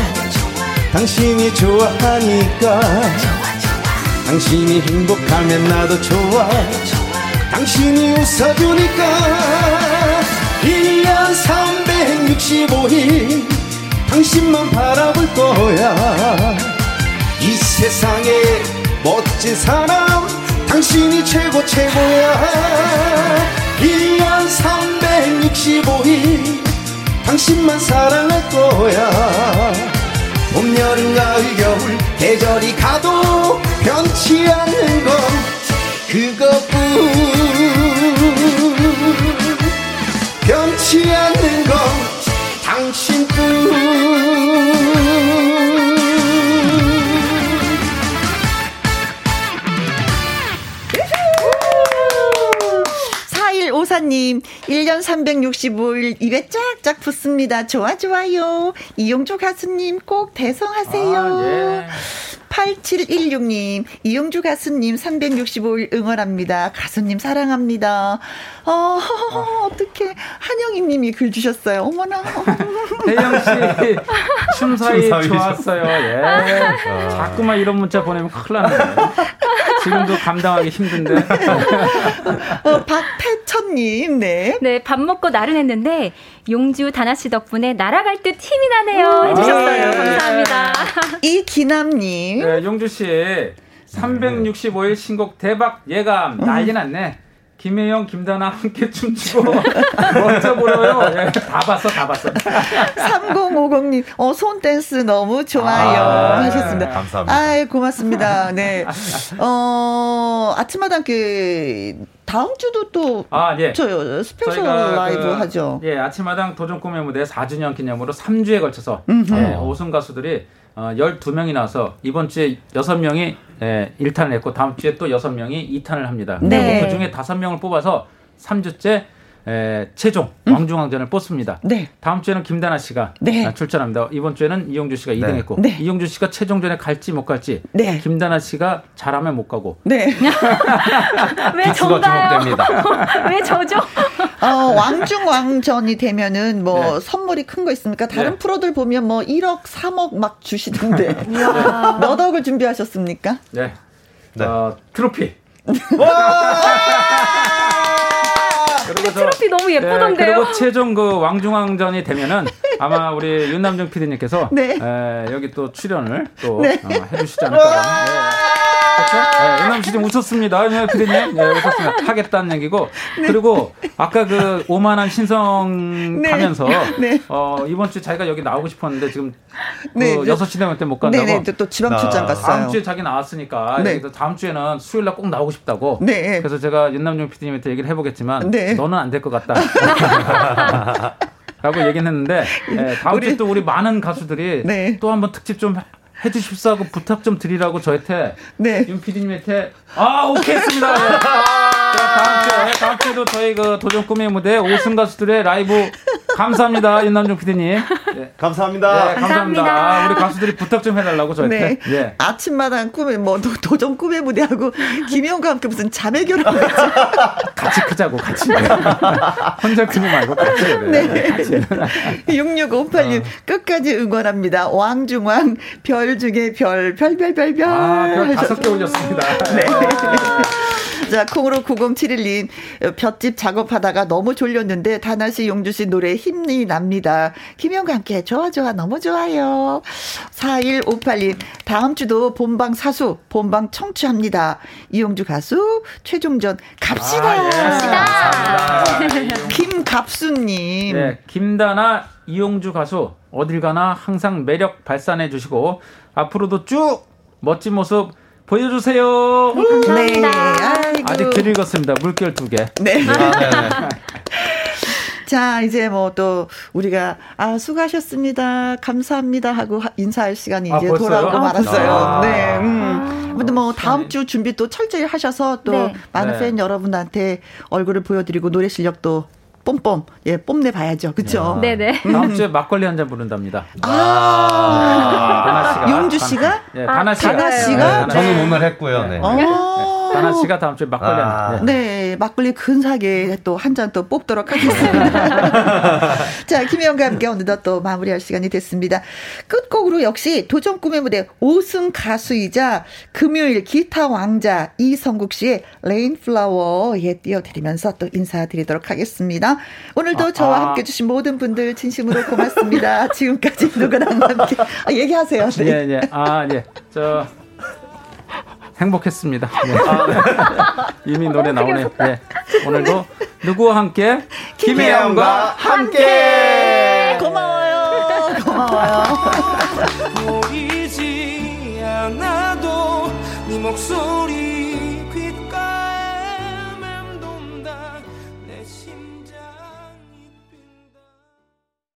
당신이 좋아하니까. 당신이 행복하면 나도 좋아. 당신이 웃어주니까. 1년 365일 당신만 바라볼 거야. 이 세상에 멋진 사람 당신이 최고 최고야. 1년 365일 당신만 사랑할 거야 봄, 여름, 가을, 겨울 계절이 가도 변치 않는 건 그것뿐. 변치 않는 건 당신뿐 오사님, 1년 365일 입에 쫙쫙 붙습니다. 좋아, 좋아요. 이용주 가수님 꼭 대성하세요. 아, 예. 8716님, 이용주 가수님 365일 응원합니다. 가수님 사랑합니다. 어, 아. 어떻게 한영희 님이 글 주셨어요. 어머나. 혜영 씨, 춤사위 좋았어요. 예. 아. 자꾸만 이런 문자 보내면 큰일 나네. 지금도 감당하기 힘든데. 어, 박태천님, 네. 네, 밥 먹고 나른했는데, 용주 다나 씨 덕분에 날아갈 듯 힘이 나네요. 해주셨어요. 아, 네. 감사합니다. (laughs) 이 기남님. 네, 용주 씨. 365일 신곡 대박 예감 난리 났네. 김혜영, 김다나 함께 춤추고 (laughs) 멋져 보여요. 예, 다 봤어, 다 봤어. 3050님, 어, 손 댄스 너무 좋아요. 아, 하셨습니다. 네, 감사합니다. 아 고맙습니다. 네. (laughs) 어, 아침마당 그, 다음 주도 또, 아, 예. 저 special 라이브 그, 하죠. 예, 아침마당 도전 꿈의 무대 4주년 기념으로 3주에 걸쳐서 예, 오승 가수들이 어, 12명이 나와서 이번 주에 6명이 예, 1탄을 했고 다음 주에 또 6명이 2탄을 합니다. 네. 그 중에 5명을 뽑아서 3주째 에, 최종 음? 왕중왕전을 뽑습니다. 네. 다음 주에는 김다나 씨가 네. 출전합니다. 이번 주에는 이용주 씨가 네. 2등했고 네. 이용주 씨가 최종전에 갈지 못 갈지 네. 김다나 씨가 잘하면 못 가고. 네. (laughs) 왜 저가요? (laughs) 왜 저죠? (laughs) 어, 왕중왕전이 되면은 뭐 네. 선물이 큰 거 있습니까? 다른 네. 프로들 보면 뭐 1억, 3억 막 주시던데 몇 억을 준비하셨습니까? 네. 어, 트로피. 그리고 트로피 너무 예쁘던데요. 네, 그리고 최종 그 왕중왕전이 되면은 아마 우리 윤남정 PD님께서 네. 에, 여기 또 출연을 또 네. 어, 해주시지 않을까. 그렇죠? 네, 은남 씨 좀 웃었습니다. 윤남 PD님. 네, 웃었습니다. 하겠다는 얘기고. 네. 그리고 아까 그 오만한 신성 네. 가면서 (laughs) 네. 어, 이번 주에 자기가 여기 나오고 싶었는데 지금 네. 그 6시 되면 못 간다고. 네, 네. 또 지방 출장 갔어요. 다음 주에 자기 나왔으니까 네. 다음 주에는 수요일 날 꼭 나오고 싶다고. 네. 그래서 제가 윤남정 PD님한테 얘기를 해보겠지만 네. 너는 안 될 것 같다. (laughs) 라고 얘기는 했는데 네, 다음 우리, 주에 또 우리 많은 가수들이 네. 또 한번 특집 좀 해주십사 하고 부탁 좀 드리라고 저한테 네. 윤 PD님한테 아 오케이 했습니다. 네. 다음 주에 다음 주에도 저희 그 도전 꿈의 무대 오승 가수들의 라이브 감사합니다 윤남중 PD님. 네. 감사합니다. 네, 감사합니다. 감사합니다. 우리 가수들이 부탁 좀 해달라고 저한테. 네. 네. 아침마당 꿈에 뭐 도, 도전 꿈의 무대하고 김영과 함께 무슨 자매 결혼 같이 (laughs) 크자고 같이. 혼자 크지 말고 같이. 네. 네. 같이. 6658님 어. 끝까지 응원합니다. 왕중왕 별별 중에 별, 별, 별, 별, 별. 아, 별 다섯 개 올렸습니다. 네. (laughs) (laughs) 자, 콩으로 9071님, 볏집 작업하다가 너무 졸렸는데, 다나 씨, 용주 씨 노래 힘이 납니다. 김영과 함께, 좋아, 좋아, 너무 좋아요. 4158님, 다음 주도 본방 사수, 본방 청취합니다. 이용주 가수, 최종전, 갑시다. 아, 예. 갑시다. (laughs) 김갑수 님. 네, 김다나, 이용주 가수, 어딜 가나 항상 매력 발산해 주시고 앞으로도 쭉 멋진 모습 보여주세요. 네. 아직 덜 읽었습니다. 물결 두 개. 네. 네. 아, 네, 네. (laughs) 자, 이제 뭐 또 우리가 아, 수고하셨습니다. 감사합니다 하고 인사할 시간이 아, 이제 돌아오고 아, 말았어요. 아, 네. 음. 근데 뭐 다음 주 준비 또 철저히 하셔서 또 네. 많은 네. 팬 여러분한테 얼굴을 보여드리고 노래 실력도 뽐뽐 예 뽐내 봐야죠. 그렇죠? 네네. 다음 주에 막걸리 한 잔 부른답니다. 아, 아~ 용주 씨가? 예, 다나 씨가. 다나 씨가? 네, 저는 오늘 했고요. 네. 네. 다나 씨가 다음 주에 막걸리 아~ 한 잔. 네, 막걸리 근사하게 또 한 잔 또 뽑도록 하겠습니다. (laughs) 자, 김영과 함께 어느덧 또 마무리할 시간이 됐습니다. 끝곡으로 역시 도전 꿈의 무대 5승 가수이자 금요일 기타 왕자 이성국 씨의 Rain Flower 예 띄워드리면서 또 인사드리도록 하겠습니다. 오늘도 아, 저와 아. 함께 해주신 모든 분들 진심으로 고맙습니다. (laughs) 지금까지 누구랑 함께 아, 얘기하세요. 네. 예, 예. 아, 예. 저 행복했습니다. 네. 아, 네. (laughs) 이미 노래 나오네요. 네. 오늘도 누구와 함께 김혜영과 함께. 고마워요. 고마워요. (laughs) 보이지 않아도 네 목소리